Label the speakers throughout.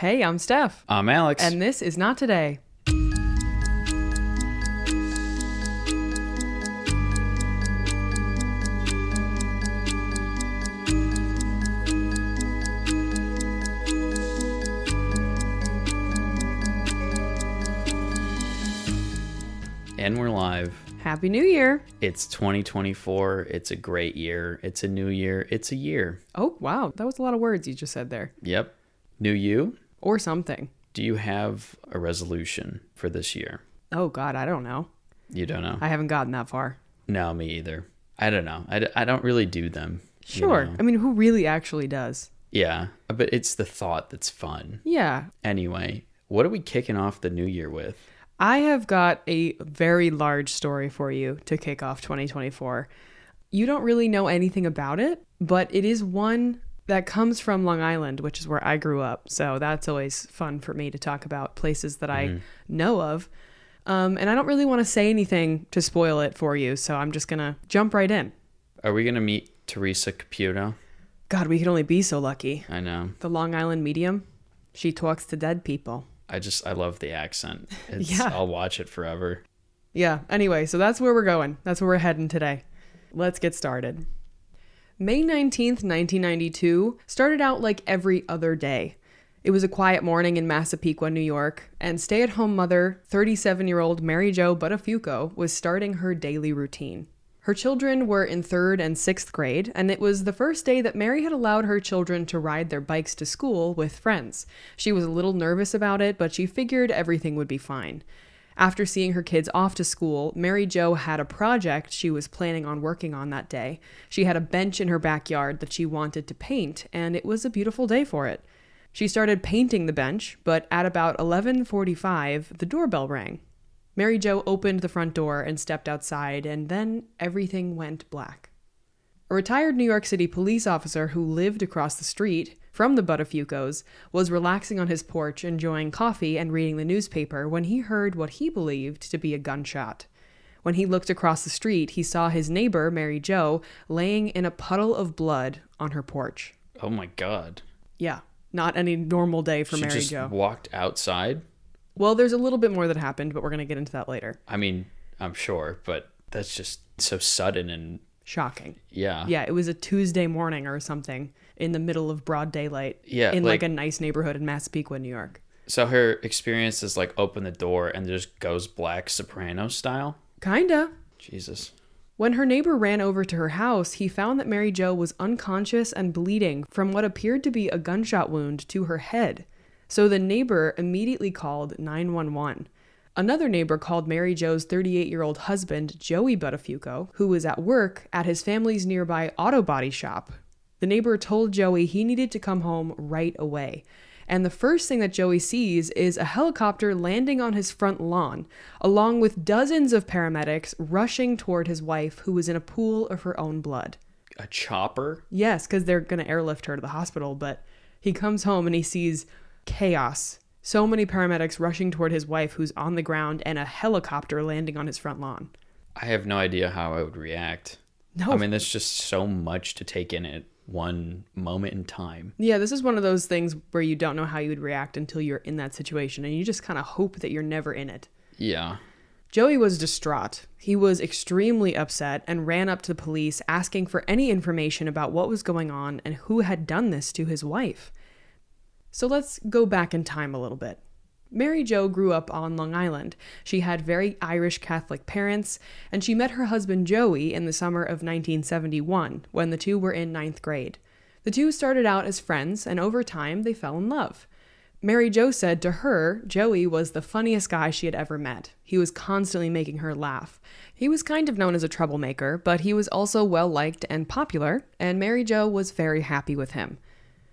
Speaker 1: Hey, I'm Steph.
Speaker 2: I'm Alex.
Speaker 1: And this is Not Today.
Speaker 2: and we're live.
Speaker 1: Happy New Year.
Speaker 2: It's 2024. It's a great year. It's a new year. It's a year.
Speaker 1: Oh, wow. That was a lot of words you just said there.
Speaker 2: Yep. New you?
Speaker 1: Or something.
Speaker 2: Do you have a resolution for this year?
Speaker 1: Oh, God, I don't know.
Speaker 2: You don't know?
Speaker 1: I haven't gotten that far.
Speaker 2: no, me either. I don't know. I, d- I don't really do them. you
Speaker 1: Sure.
Speaker 2: know?
Speaker 1: I mean, who really actually does?
Speaker 2: Yeah. But it's the thought that's fun.
Speaker 1: Yeah.
Speaker 2: Anyway, what are we kicking off the new year with?
Speaker 1: I have got a very large story for you to kick off 2024. You don't really know anything about it, but it is one that comes from Long Island, which is where I grew up. So that's always fun for me to talk about places that I know of. Um, and I don't really want to say anything to spoil it for you, so I'm just going to jump right in.
Speaker 2: Are we going to meet Teresa Caputo?
Speaker 1: God, we could only be so lucky.
Speaker 2: I know.
Speaker 1: The Long Island medium, she talks to dead people.
Speaker 2: I just, I love the accent. It's,
Speaker 1: Yeah.
Speaker 2: I'll watch it forever.
Speaker 1: Yeah, anyway, so that's where we're going. That's where we're heading today. Let's get started. May 19th, 1992 started out like every other day. It was a quiet morning in Massapequa, New York, and stay at home mother, 37 year old Mary Jo Buttafuoco, was starting her daily routine. Her children were in third and sixth grade, and it was the first day that Mary had allowed her children to ride their bikes to school with friends. She was a little nervous about it, but she figured everything would be fine. After seeing her kids off to school, Mary Jo had a project she was planning on working on that day. She had a bench in her backyard that she wanted to paint, and it was a beautiful day for it. She started painting the bench, but at about 11:45, the doorbell rang. Mary Jo opened the front door and stepped outside, and then everything went black. A retired New York City police officer who lived across the street from the Buttafuocos was relaxing on his porch enjoying coffee and reading the newspaper when he heard what he believed to be a gunshot. When he looked across the street, he saw his neighbor, Mary Jo, laying in a puddle of blood on her porch.
Speaker 2: Oh my God.
Speaker 1: Yeah, not any normal day for
Speaker 2: she
Speaker 1: Mary
Speaker 2: just walked outside.
Speaker 1: Well, there's a little bit more that happened, but we're going to get into that later.
Speaker 2: I mean, I'm sure, but that's just so sudden and
Speaker 1: Shocking.
Speaker 2: yeah.
Speaker 1: Yeah, it was a Tuesday morning or something in the middle of broad daylight.
Speaker 2: Yeah,
Speaker 1: In like,
Speaker 2: like-
Speaker 1: a nice neighborhood in Massapequa, New York.
Speaker 2: So her experience is like open the door and just goes black soprano style.
Speaker 1: Kinda.
Speaker 2: Jesus.
Speaker 1: When her neighbor ran over to her house, he found that Mary Jo was unconscious and bleeding from what appeared to be a gunshot wound to her head. So the neighbor immediately called 911. Another neighbor called Mary Jo's 38 year old husband, Joey Buttafuoco, who was at work at his family's nearby auto body shop. The neighbor told Joey he needed to come home right away. And the first thing that Joey sees is a helicopter landing on his front lawn, along with dozens of paramedics rushing toward his wife, who was in a pool of her own blood.
Speaker 2: A chopper?
Speaker 1: Yes, because they're going to airlift her to the hospital, but he comes home and he sees chaos. So many paramedics rushing toward his wife, who's on the ground, and a helicopter landing on his front lawn.
Speaker 2: I have no idea how I would react.
Speaker 1: No.
Speaker 2: I mean, there's just so much to take in at one moment in time.
Speaker 1: Yeah, this is one of those things where you don't know how you would react until you're in that situation, and you just kind of hope that you're never in it.
Speaker 2: Yeah.
Speaker 1: Joey was distraught. He was extremely upset and ran up to the police asking for any information about what was going on and who had done this to his wife. So let's go back in time a little bit. Mary Jo grew up on Long Island. She had very Irish Catholic parents, and she met her husband Joey in the summer of 1971 when the two were in ninth grade. The two started out as friends, and over time they fell in love. Mary Jo said to her, Joey was the funniest guy she had ever met. He was constantly making her laugh. He was kind of known as a troublemaker, but he was also well liked and popular, and Mary Jo was very happy with him.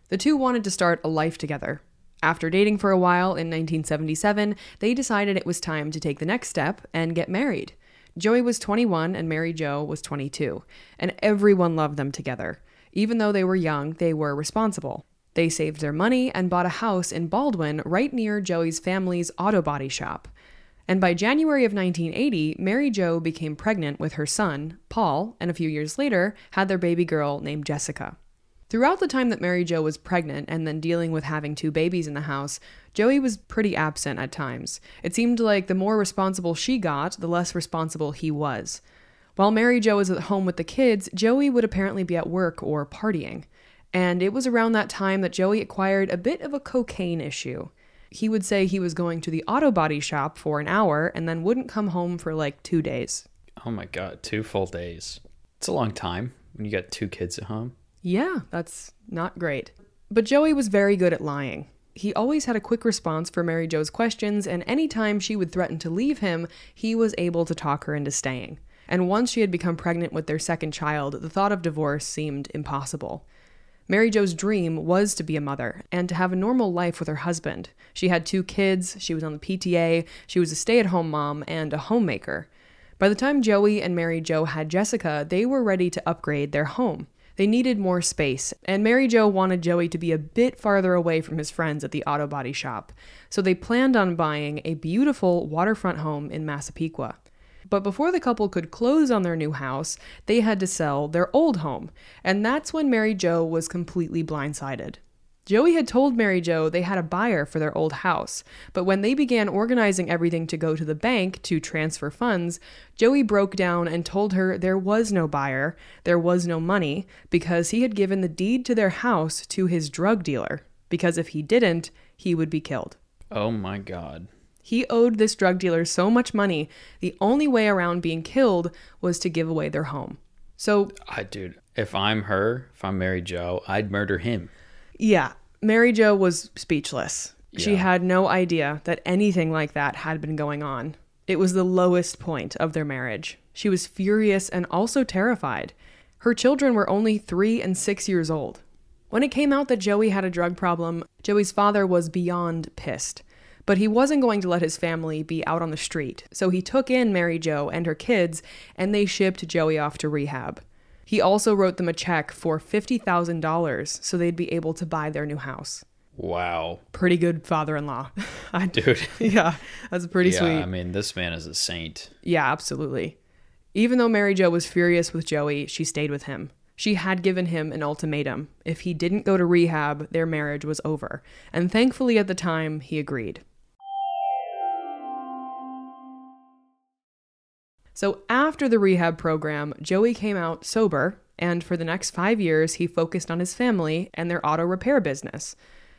Speaker 1: The two wanted to start a life together. After dating for a while in 1977, they decided it was time to take the next step and get married. Joey was 21 and Mary Jo was 22, and everyone loved them together. Even though they were young, they were responsible. They saved their money and bought a house in Baldwin right near Joey's family's auto body shop. And by January of 1980, Mary Jo became pregnant with her son, Paul, and a few years later had their baby girl named Jessica. Throughout the time that Mary Jo was pregnant and then dealing with having two babies in the house, Joey was pretty absent at times. It seemed like the more responsible she got, the less responsible he was. While Mary Jo was at home with the kids, Joey would apparently be at work or partying. And it was around that time that Joey acquired a bit of a cocaine issue. He would say he was going to the auto body shop for an hour and then wouldn't come home for like two days.
Speaker 2: Oh my god, two full days. It's a long time when you got two kids at home.
Speaker 1: Yeah, that's not great. But Joey was very good at lying. He always had a quick response for Mary Jo's questions, and anytime she would threaten to leave him, he was able to talk her into staying. And once she had become pregnant with their second child, the thought of divorce seemed impossible. Mary Jo's dream was to be a mother and to have a normal life with her husband. She had two kids, she was on the PTA, she was a stay at home mom, and a homemaker. By the time Joey and Mary Jo had Jessica, they were ready to upgrade their home. They needed more space, and Mary Jo wanted Joey to be a bit farther away from his friends at the auto body shop, so they planned on buying a beautiful waterfront home in Massapequa. But before the couple could close on their new house, they had to sell their old home, and that's when Mary Jo was completely blindsided. Joey had told Mary Jo they had a buyer for their old house, but when they began organizing everything to go to the bank to transfer funds, Joey broke down and told her there was no buyer, there was no money, because he had given the deed to their house to his drug dealer, because if he didn't, he would be killed.
Speaker 2: Oh my god.
Speaker 1: He owed this drug dealer so much money, the only way around being killed was to give away their home. So,
Speaker 2: I dude, if I'm her, if I'm Mary Jo, I'd murder him.
Speaker 1: Yeah, Mary Jo was speechless. She
Speaker 2: Yeah.
Speaker 1: had no idea that anything like that had been going on. It was the lowest point of their marriage. She was furious and also terrified. Her children were only three and six years old. When it came out that Joey had a drug problem, Joey's father was beyond pissed. But he wasn't going to let his family be out on the street, so he took in Mary Jo and her kids, and they shipped Joey off to rehab. He also wrote them a check for $50,000 so they'd be able to buy their new house.
Speaker 2: Wow.
Speaker 1: Pretty good father in law.
Speaker 2: Dude.
Speaker 1: yeah, that's pretty
Speaker 2: yeah,
Speaker 1: sweet.
Speaker 2: I mean, this man is a saint.
Speaker 1: Yeah, absolutely. Even though Mary Jo was furious with Joey, she stayed with him. She had given him an ultimatum. If he didn't go to rehab, their marriage was over. And thankfully, at the time, he agreed. So, after the rehab program, Joey came out sober, and for the next five years, he focused on his family and their auto repair business.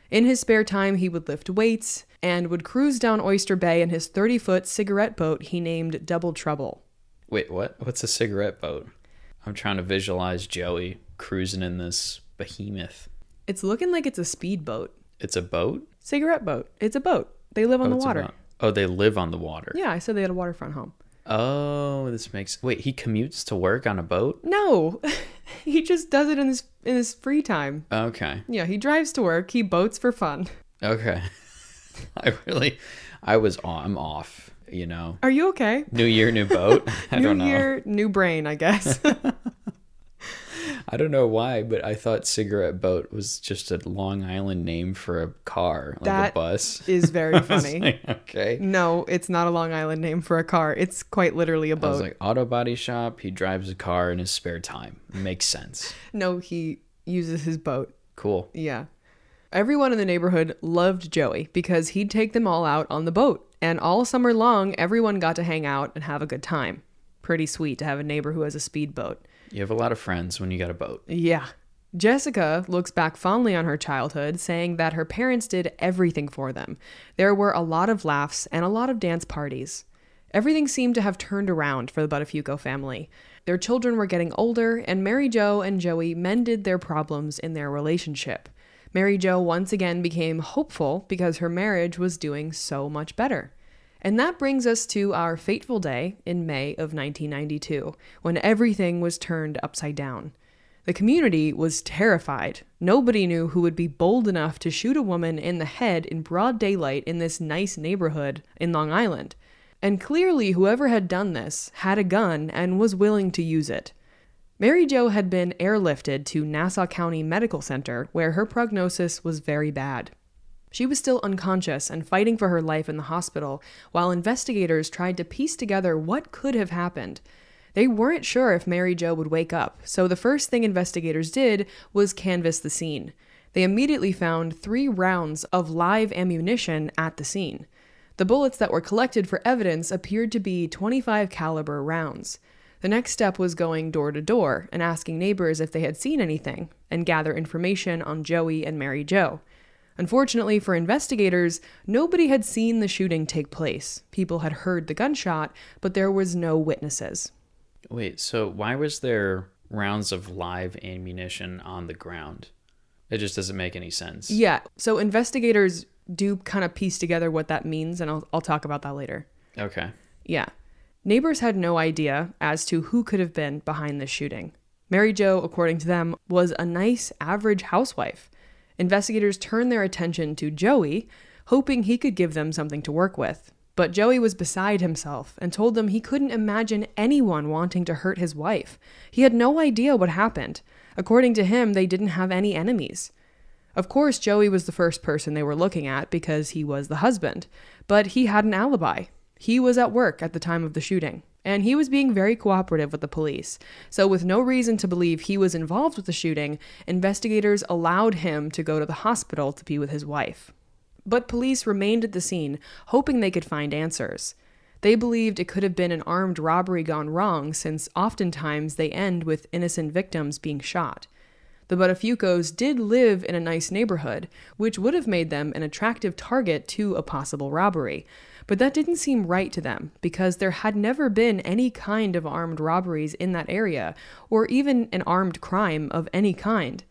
Speaker 1: In his spare time, he would lift weights and would cruise down Oyster Bay in his 30 foot cigarette boat he named Double Trouble.
Speaker 2: Wait, what? What's a cigarette boat? I'm trying to visualize Joey cruising in this behemoth.
Speaker 1: It's looking like it's a speedboat.
Speaker 2: It's a boat?
Speaker 1: Cigarette boat. It's a boat. They live oh, on
Speaker 2: Oh,
Speaker 1: the water.
Speaker 2: Oh, they live on the water.
Speaker 1: Yeah, I said they had a waterfront home.
Speaker 2: Oh, this makes. Wait, he commutes to work on a boat?
Speaker 1: No, he just does it in his in his free time.
Speaker 2: Okay.
Speaker 1: Yeah, he drives to work. He boats for fun.
Speaker 2: Okay. I really, I was, on, I'm off, you know.
Speaker 1: Are you okay?
Speaker 2: New year, new boat. I
Speaker 1: new
Speaker 2: don't know.
Speaker 1: year, new brain, I guess.
Speaker 2: I don't know why, but I thought cigarette boat was just a Long Island name for a car, like
Speaker 1: That
Speaker 2: a bus.
Speaker 1: Is very funny.
Speaker 2: like, okay.
Speaker 1: No, it's not a Long Island name for a car. It's quite literally a
Speaker 2: I was
Speaker 1: boat.
Speaker 2: like, auto body shop. He drives a car in his spare time. Makes sense.
Speaker 1: no, he uses his boat.
Speaker 2: Cool.
Speaker 1: Yeah. Everyone in the neighborhood loved Joey because he'd take them all out on the boat. And all summer long, everyone got to hang out and have a good time. Pretty sweet to have a neighbor who has a speedboat.
Speaker 2: You have a lot of friends when you got a boat.
Speaker 1: Yeah. Jessica looks back fondly on her childhood, saying that her parents did everything for them. There were a lot of laughs and a lot of dance parties. Everything seemed to have turned around for the Buttafuoco family. Their children were getting older, and Mary Jo and Joey mended their problems in their relationship. Mary Jo once again became hopeful because her marriage was doing so much better. And that brings us to our fateful day in May of 1992, when everything was turned upside down. The community was terrified. Nobody knew who would be bold enough to shoot a woman in the head in broad daylight in this nice neighborhood in Long Island. And clearly, whoever had done this had a gun and was willing to use it. Mary Jo had been airlifted to Nassau County Medical Center, where her prognosis was very bad. She was still unconscious and fighting for her life in the hospital while investigators tried to piece together what could have happened. They weren't sure if Mary Jo would wake up, so the first thing investigators did was canvass the scene. They immediately found three rounds of live ammunition at the scene. The bullets that were collected for evidence appeared to be 25 caliber rounds. The next step was going door to door and asking neighbors if they had seen anything and gather information on Joey and Mary Jo. Unfortunately for investigators, nobody had seen the shooting take place. People had heard the gunshot, but there was no witnesses.
Speaker 2: Wait, so why was there rounds of live ammunition on the ground? It just doesn't make any sense.
Speaker 1: Yeah, so investigators do kind of piece together what that means, and I'll, I'll talk about that later.
Speaker 2: Okay.
Speaker 1: Yeah. Neighbors had no idea as to who could have been behind the shooting. Mary Jo, according to them, was a nice, average housewife. Investigators turned their attention to Joey, hoping he could give them something to work with. But Joey was beside himself and told them he couldn't imagine anyone wanting to hurt his wife. He had no idea what happened. According to him, they didn't have any enemies. Of course, Joey was the first person they were looking at because he was the husband, but he had an alibi. He was at work at the time of the shooting, and he was being very cooperative with the police. So, with no reason to believe he was involved with the shooting, investigators allowed him to go to the hospital to be with his wife. But police remained at the scene, hoping they could find answers. They believed it could have been an armed robbery gone wrong, since oftentimes they end with innocent victims being shot. The Buttafuocos did live in a nice neighborhood, which would have made them an attractive target to a possible robbery. But that didn't seem right to them because there had never been any kind of armed robberies in that area, or even an armed crime of any kind.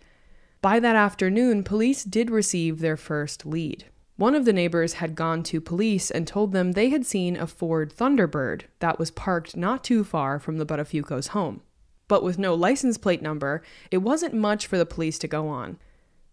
Speaker 1: By that afternoon, police did receive their first lead. One of the neighbors had gone to police and told them they had seen a Ford Thunderbird that was parked not too far from the Buttafuocos' home. But with no license plate number, it wasn't much for the police to go on.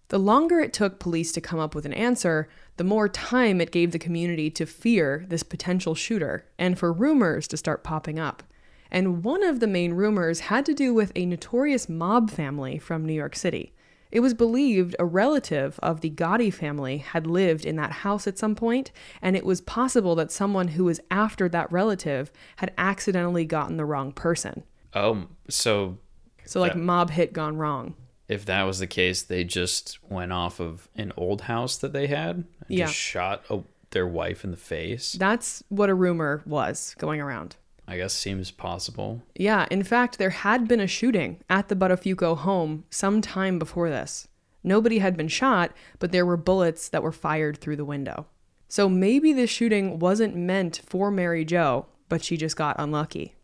Speaker 1: The longer it took police to come up with an answer, the more time it gave the community to fear this potential shooter and for rumors to start popping up. And one of the main rumors had to do with a notorious mob family from New York City. It was believed a relative of the Gotti family had lived in that house at some point, and it was possible that someone who was after that relative had accidentally gotten the wrong person.
Speaker 2: Oh, so
Speaker 1: So, like,
Speaker 2: That-
Speaker 1: mob hit gone wrong.
Speaker 2: If that was the case, they just went off of an old house that they had and
Speaker 1: Yeah.
Speaker 2: just shot a, their wife in the face.
Speaker 1: That's what a rumor was going around.
Speaker 2: I guess seems possible.
Speaker 1: Yeah, in fact, there had been a shooting at the Buttafuoco home some time before this. Nobody had been shot, but there were bullets that were fired through the window. So maybe this shooting wasn't meant for Mary Jo, but she just got unlucky.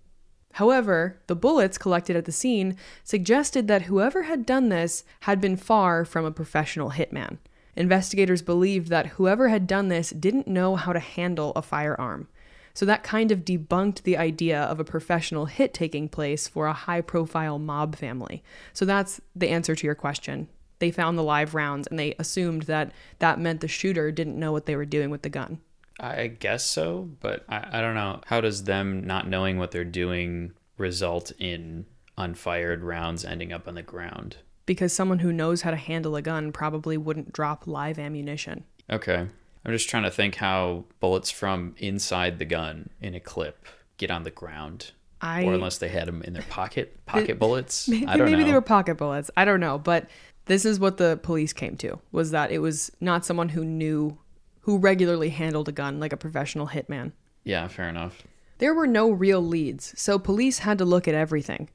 Speaker 1: However, the bullets collected at the scene suggested that whoever had done this had been far from a professional hitman. Investigators believed that whoever had done this didn't know how to handle a firearm. So that kind of debunked the idea of a professional hit taking place for a high profile mob family. So that's the answer to your question. They found the live rounds and they assumed that that meant the shooter didn't know what they were doing with the gun.
Speaker 2: I guess so, but I, I don't know. How does them not knowing what they're doing result in unfired rounds ending up on the ground?
Speaker 1: Because someone who knows how to handle a gun probably wouldn't drop live ammunition.
Speaker 2: Okay. I'm just trying to think how bullets from inside the gun in a clip get on the ground.
Speaker 1: I
Speaker 2: or unless they had them in their pocket, pocket bullets.
Speaker 1: maybe,
Speaker 2: I don't
Speaker 1: maybe
Speaker 2: know.
Speaker 1: they were pocket bullets. I don't know, but this is what the police came to was that it was not someone who knew who regularly handled a gun like a professional hitman.
Speaker 2: Yeah, fair enough.
Speaker 1: There were no real leads, so police had to look at everything.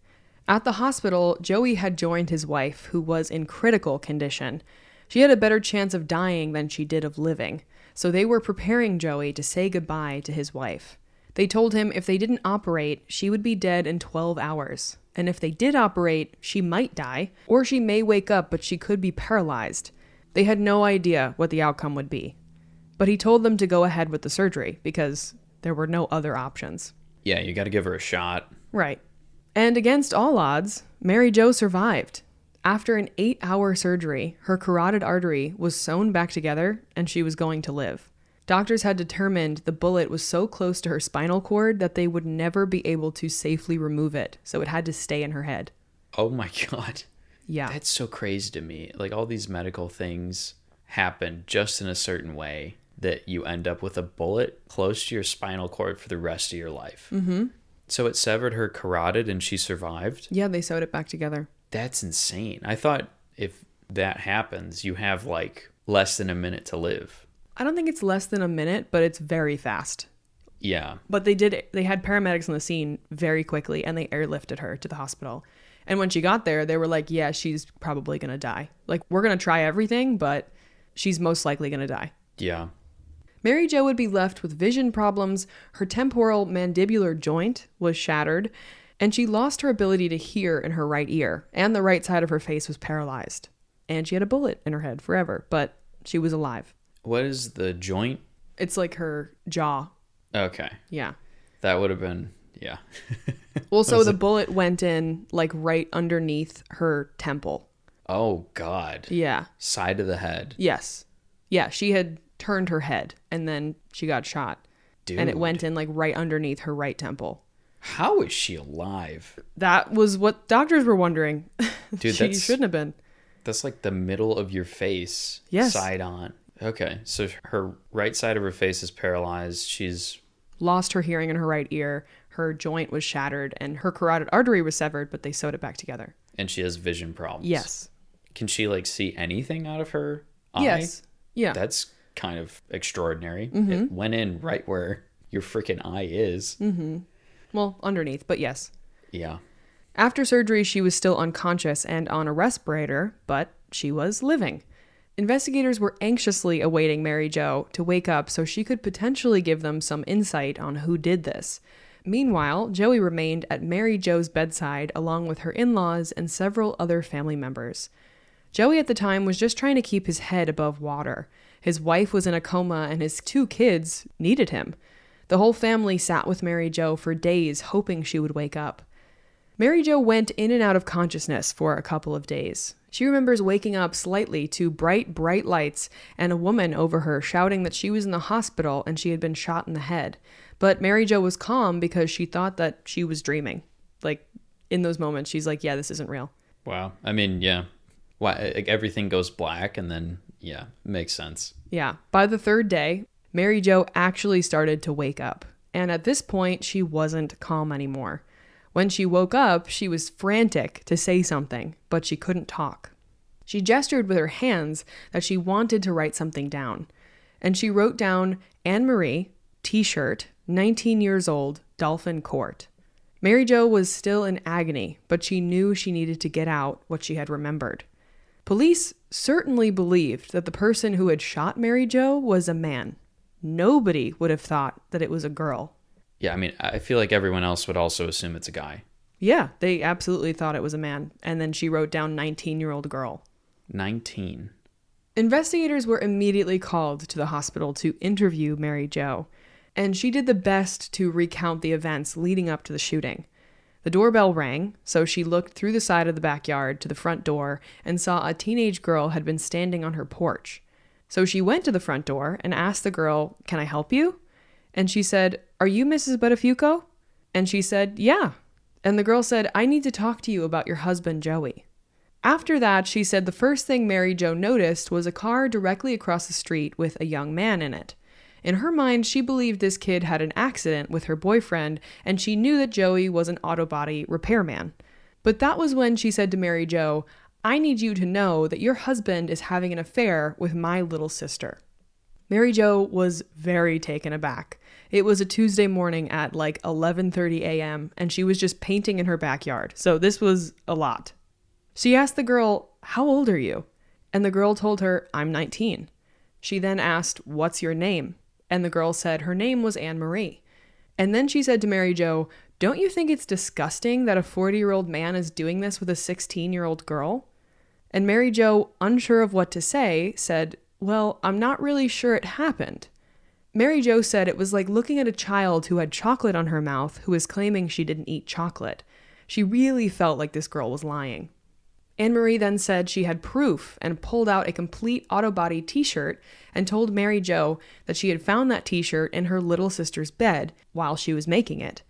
Speaker 1: At the hospital, Joey had joined his wife, who was in critical condition. She had a better chance of dying than she did of living, so they were preparing Joey to say goodbye to his wife. They told him if they didn't operate, she would be dead in 12 hours. And if they did operate, she might die, or she may wake up, but she could be paralyzed. They had no idea what the outcome would be. But he told them to go ahead with the surgery because there were no other options.
Speaker 2: Yeah, you got to give her a shot.
Speaker 1: Right. And against all odds, Mary Jo survived. After an eight hour surgery, her carotid artery was sewn back together and she was going to live. Doctors had determined the bullet was so close to her spinal cord that they would never be able to safely remove it, so it had to stay in her head.
Speaker 2: Oh my god.
Speaker 1: Yeah.
Speaker 2: That's so crazy to me. Like all these medical things happen just in a certain way that you end up with a bullet close to your spinal cord for the rest of your life. Mm-hmm. So it severed her carotid and she survived?
Speaker 1: Yeah, they sewed it back together.
Speaker 2: That's insane. I thought if that happens, you have like less than a minute to live.
Speaker 1: I don't think it's less than a minute, but it's very fast.
Speaker 2: Yeah.
Speaker 1: But they did they had paramedics on the scene very quickly and they airlifted her to the hospital. And when she got there, they were like, "Yeah, she's probably going to die. Like we're going to try everything, but she's most likely going to die."
Speaker 2: Yeah.
Speaker 1: Mary Jo would be left with vision problems, her temporal mandibular joint was shattered, and she lost her ability to hear in her right ear, and the right side of her face was paralyzed. And she had a bullet in her head forever, but she was alive.
Speaker 2: What is the joint?
Speaker 1: It's like her jaw.
Speaker 2: Okay.
Speaker 1: Yeah.
Speaker 2: That would have been, yeah.
Speaker 1: Well, so the bullet went in like right underneath her temple.
Speaker 2: oh, God.
Speaker 1: Yeah.
Speaker 2: Side of the head.
Speaker 1: Yes. Yeah, she had turned her head and then she got shot.
Speaker 2: Dude.
Speaker 1: And it went in like right underneath her right temple.
Speaker 2: How is she alive?
Speaker 1: That was what doctors were wondering.
Speaker 2: Dude,
Speaker 1: she
Speaker 2: that's-
Speaker 1: shouldn't have been.
Speaker 2: That's like the middle of your face.
Speaker 1: Yes.
Speaker 2: Side on. Okay. So her right side of her face is paralyzed. She's,
Speaker 1: Lost her hearing in her right ear. Her joint was shattered and her carotid artery was severed, but they sewed it back together.
Speaker 2: and she has vision problems.
Speaker 1: Yes.
Speaker 2: Can she like see anything out of her eye?
Speaker 1: Yes. Yeah.
Speaker 2: That's kind of extraordinary.
Speaker 1: Mm-hmm.
Speaker 2: It went in right where your freaking eye is.
Speaker 1: Mm-hmm. well, underneath, but yes.
Speaker 2: Yeah.
Speaker 1: After surgery, she was still unconscious and on a respirator, but she was living. Investigators were anxiously awaiting Mary Jo to wake up so she could potentially give them some insight on who did this. Meanwhile, Joey remained at Mary Jo's bedside along with her in laws and several other family members. Joey at the time was just trying to keep his head above water. His wife was in a coma and his two kids needed him. The whole family sat with Mary Jo for days hoping she would wake up. Mary Jo went in and out of consciousness for a couple of days. She remembers waking up slightly to bright, bright lights and a woman over her shouting that she was in the hospital and she had been shot in the head. But Mary Jo was calm because she thought that she was dreaming. Like in those moments, she's like, "Yeah, this isn't real."
Speaker 2: Wow. I mean, yeah. Why like everything goes black and then yeah, makes sense.
Speaker 1: Yeah. By the third day, Mary Jo actually started to wake up. And at this point, she wasn't calm anymore. When she woke up, she was frantic to say something, but she couldn't talk. She gestured with her hands that she wanted to write something down. And she wrote down Anne Marie, t shirt, 19 years old, Dolphin Court. Mary Jo was still in agony, but she knew she needed to get out what she had remembered. Police certainly believed that the person who had shot Mary Jo was a man. Nobody would have thought that it was a girl.
Speaker 2: Yeah, I mean, I feel like everyone else would also assume it's a guy.
Speaker 1: Yeah, they absolutely thought it was a man. And then she wrote down 19 year old girl.
Speaker 2: 19.
Speaker 1: Investigators were immediately called to the hospital to interview Mary Jo, and she did the best to recount the events leading up to the shooting. The doorbell rang, so she looked through the side of the backyard to the front door and saw a teenage girl had been standing on her porch. So she went to the front door and asked the girl, Can I help you? And she said, Are you Mrs. Buttafuoco? And she said, Yeah. And the girl said, I need to talk to you about your husband, Joey. After that, she said the first thing Mary Jo noticed was a car directly across the street with a young man in it. In her mind, she believed this kid had an accident with her boyfriend, and she knew that Joey was an auto body repairman. But that was when she said to Mary Jo, I need you to know that your husband is having an affair with my little sister. Mary Jo was very taken aback. It was a Tuesday morning at like 11:30 a.m. and she was just painting in her backyard. So this was a lot. She asked the girl, "How old are you?" And the girl told her, "I'm 19." She then asked, "What's your name?" And the girl said her name was Anne Marie. And then she said to Mary Jo, "Don't you think it's disgusting that a 40-year-old man is doing this with a 16-year-old girl?" And Mary Jo, unsure of what to say, said, Well, I'm not really sure it happened. Mary Jo said it was like looking at a child who had chocolate on her mouth who was claiming she didn't eat chocolate. She really felt like this girl was lying. Anne Marie then said she had proof and pulled out a complete auto body t shirt and told Mary Jo that she had found that t shirt in her little sister's bed while she was making it.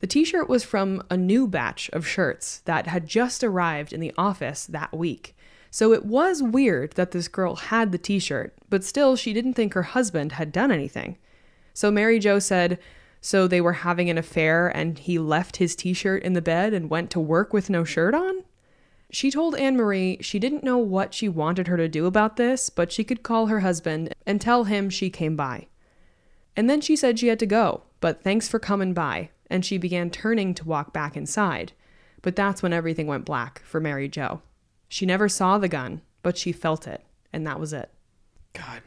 Speaker 1: The t shirt was from a new batch of shirts that had just arrived in the office that week. So it was weird that this girl had the t shirt, but still she didn't think her husband had done anything. So Mary Jo said, So they were having an affair and he left his t shirt in the bed and went to work with no shirt on? She told Anne Marie she didn't know what she wanted her to do about this, but she could call her husband and tell him she came by. And then she said she had to go, but thanks for coming by, and she began turning to walk back inside. But that's when everything went black for Mary Jo. She never saw the gun, but she felt it, and that was it.
Speaker 2: God.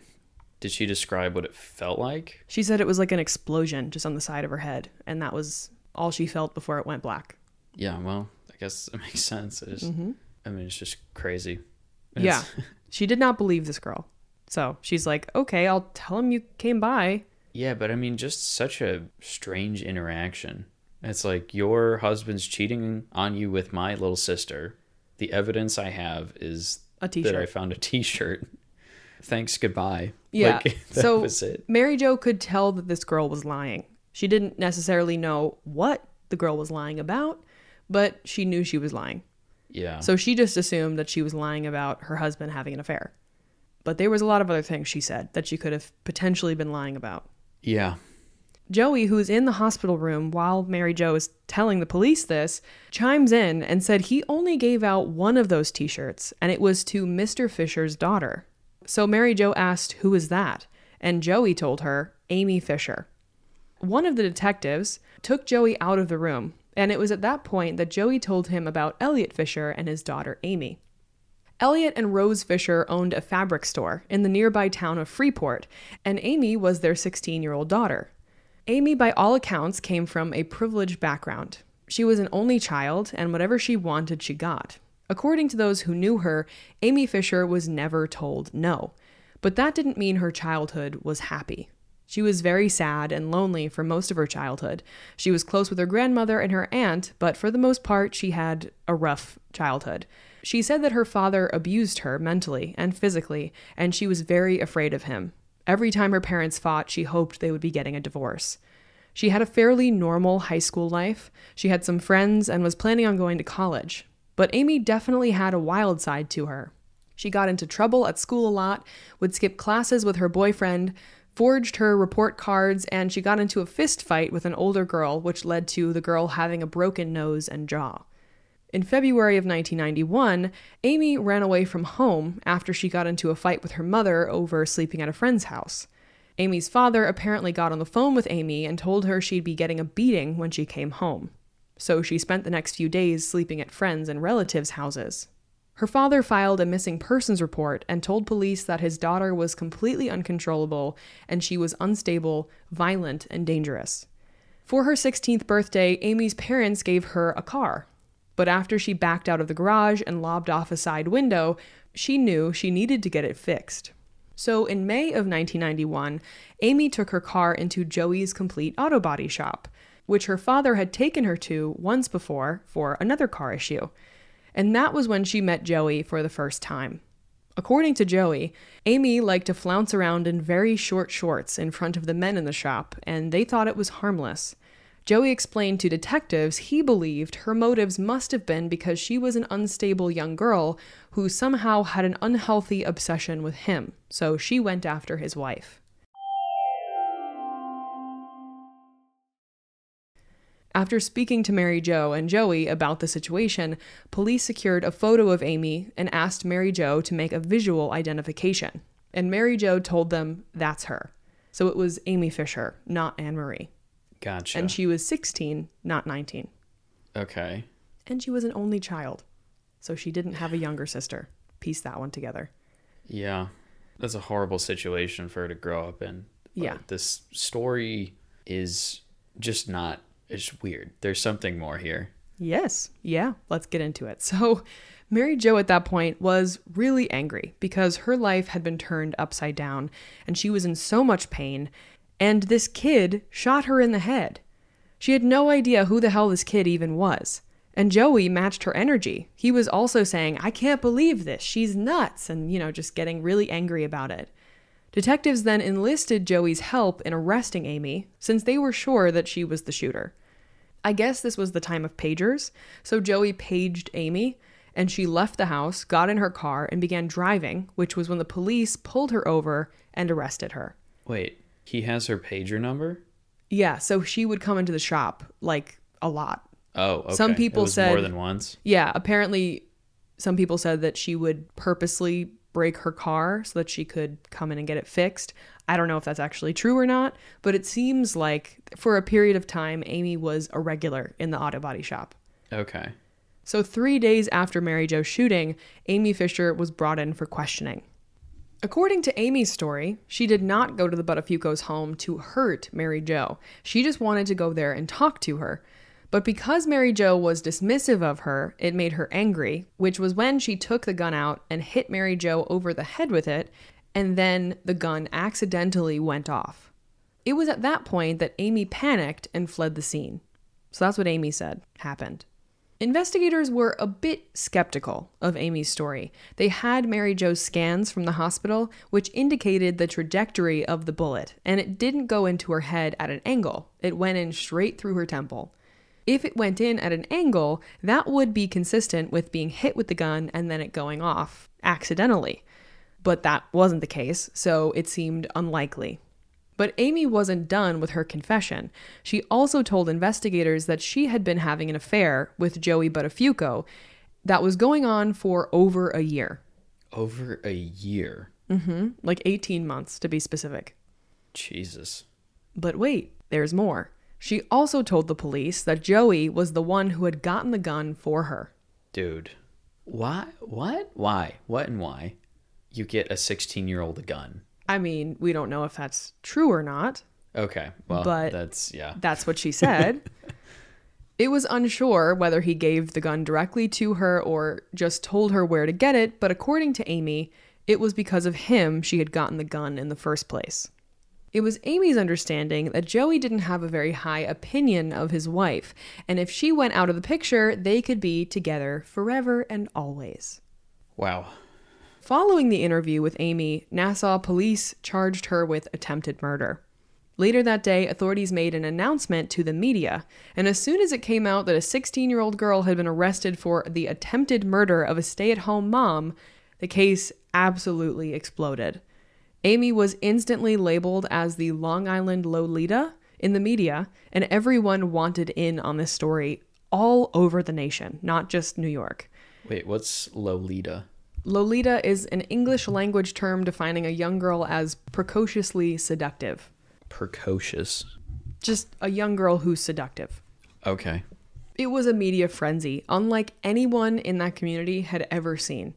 Speaker 2: Did she describe what it felt like?
Speaker 1: She said it was like an explosion just on the side of her head, and that was all she felt before it went black.
Speaker 2: Yeah, well, guess it makes sense.
Speaker 1: Mm-hmm.
Speaker 2: I mean, it's just crazy.
Speaker 1: Yeah. She did not believe this girl. So she's like, okay, I'll tell him you came by.
Speaker 2: Yeah, but I mean, just such a strange interaction. It's like your husband's cheating on you with my little sister. The evidence I have is
Speaker 1: A t
Speaker 2: that I found a T-shirt. Thanks, goodbye.
Speaker 1: Yeah.
Speaker 2: Like, that
Speaker 1: so. Mary Jo could tell that this girl was lying. She didn't necessarily know what the girl was lying about, but she knew she was lying.
Speaker 2: Yeah.
Speaker 1: So she just assumed that she was lying about her husband having an affair. But there was a lot of other things she said that she could have potentially been lying about.
Speaker 2: yeah.
Speaker 1: Joey, who's in the hospital room while Mary Jo is telling the police this, chimes in and said he only gave out one of those t shirts, and it was to Mr. Fisher's daughter. So Mary Jo asked, Who is that? And Joey told her, Amy Fisher. One of the detectives took Joey out of the room, and it was at that point that Joey told him about Elliot Fisher and his daughter, Amy. Elliot and Rose Fisher owned a fabric store in the nearby town of Freeport, and Amy was their 16 year old daughter. Amy, by all accounts, came from a privileged background. She was an only child, and whatever she wanted, she got. According to those who knew her, Amy Fisher was never told no. But that didn't mean her childhood was happy. She was very sad and lonely for most of her childhood. She was close with her grandmother and her aunt, but for the most part, she had a rough childhood. She said that her father abused her mentally and physically, and she was very afraid of him. Every time her parents fought, she hoped they would be getting a divorce. She had a fairly normal high school life. She had some friends and was planning on going to college. But Amy definitely had a wild side to her. She got into trouble at school a lot, would skip classes with her boyfriend, forged her report cards, and she got into a fist fight with an older girl, which led to the girl having a broken nose and jaw. In February of 1991, Amy ran away from home after she got into a fight with her mother over sleeping at a friend's house. Amy's father apparently got on the phone with Amy and told her she'd be getting a beating when she came home. So she spent the next few days sleeping at friends and relatives' houses. Her father filed a missing persons report and told police that his daughter was completely uncontrollable and she was unstable, violent, and dangerous. For her 16th birthday, Amy's parents gave her a car. But after she backed out of the garage and lobbed off a side window, she knew she needed to get it fixed. So in May of 1991, Amy took her car into Joey's Complete Auto Body Shop, which her father had taken her to once before for another car issue. And that was when she met Joey for the first time. According to Joey, Amy liked to flounce around in very short shorts in front of the men in the shop, and they thought it was harmless. Joey explained to detectives he believed her motives must have been because she was an unstable young girl who somehow had an unhealthy obsession with him, so she went after his wife. After speaking to Mary Jo and Joey about the situation, police secured a photo of Amy and asked Mary Jo to make a visual identification. And Mary Jo told them that's her. So it was Amy Fisher, not Anne Marie.
Speaker 2: Gotcha.
Speaker 1: And she was 16, not 19.
Speaker 2: okay.
Speaker 1: And she was an only child. So she didn't have a younger sister. Piece that one together.
Speaker 2: Yeah. That's a horrible situation for her to grow up in. But
Speaker 1: Yeah.
Speaker 2: This story is just not, it's weird. There's something more here.
Speaker 1: Yes. Yeah. Let's get into it. So, Mary Jo at that point was really angry because her life had been turned upside down and she was in so much pain. And this kid shot her in the head. She had no idea who the hell this kid even was. And Joey matched her energy. He was also saying, I can't believe this. She's nuts. And, you know, just getting really angry about it. Detectives then enlisted Joey's help in arresting Amy since they were sure that she was the shooter. I guess this was the time of pagers, so Joey paged Amy, and she left the house, got in her car, and began driving, which was when the police pulled her over and arrested her.
Speaker 2: Wait, he has her pager number?
Speaker 1: Yeah, so she would come into the shop like a lot.
Speaker 2: Oh, okay.
Speaker 1: Some people said-
Speaker 2: more than once.
Speaker 1: Yeah, apparently some people said that she would purposely break her car so that she could come in and get it fixed. I don't know if that's actually true or not, but it seems like for a period of time Amy was a regular in the auto body shop.
Speaker 2: Okay.
Speaker 1: So 3 days after Mary Jo's shooting, Amy Fisher was brought in for questioning. According to Amy's story, she did not go to the Buttafuoco's home to hurt Mary Jo. She just wanted to go there and talk to her. But because Mary Jo was dismissive of her, it made her angry, which was when she took the gun out and hit Mary Jo over the head with it, and then the gun accidentally went off. It was at that point that Amy panicked and fled the scene. So that's what Amy said happened. Investigators were a bit skeptical of Amy's story. They had Mary Jo's scans from the hospital, which indicated the trajectory of the bullet, and it didn't go into her head at an angle. It went in straight through her temple. If it went in at an angle, that would be consistent with being hit with the gun and then it going off accidentally. But that wasn't the case, so it seemed unlikely. But Amy wasn't done with her confession. She also told investigators that she had been having an affair with Joey Buttafuoco that was going on for over a year.
Speaker 2: Over a year. Mm-hmm.
Speaker 1: Like 18 months, to be specific.
Speaker 2: Jesus.
Speaker 1: But wait, there's more. She also told the police that Joey was the one who had gotten the gun for her.
Speaker 2: Dude. Why? What? Why? What and why? You get a 16 year old a gun.
Speaker 1: I mean, we don't know if that's true or not.
Speaker 2: Okay. Well,
Speaker 1: But-
Speaker 2: that's, yeah.
Speaker 1: That's what she said. it was unsure whether he gave the gun directly to her or just told her where to get it, but according to Amy, it was because of him she had gotten the gun in the first place. It was Amy's understanding that Joey didn't have a very high opinion of his wife, and if she went out of the picture, they could be together forever and always.
Speaker 2: Wow.
Speaker 1: Following the interview with Amy, Nassau police charged her with attempted murder. Later that day, authorities made an announcement to the media, and as soon as it came out that a 16 year old girl had been arrested for the attempted murder of a stay at home mom, the case absolutely exploded. Amy was instantly labeled as the Long Island Lolita in the media, and everyone wanted in on this story all over the nation, not just New York.
Speaker 2: Wait, what's Lolita?
Speaker 1: Lolita is an English language term defining a young girl as precociously seductive.
Speaker 2: Precocious.
Speaker 1: Just a young girl who's seductive.
Speaker 2: Okay.
Speaker 1: It was a media frenzy, unlike anyone in that community had ever seen.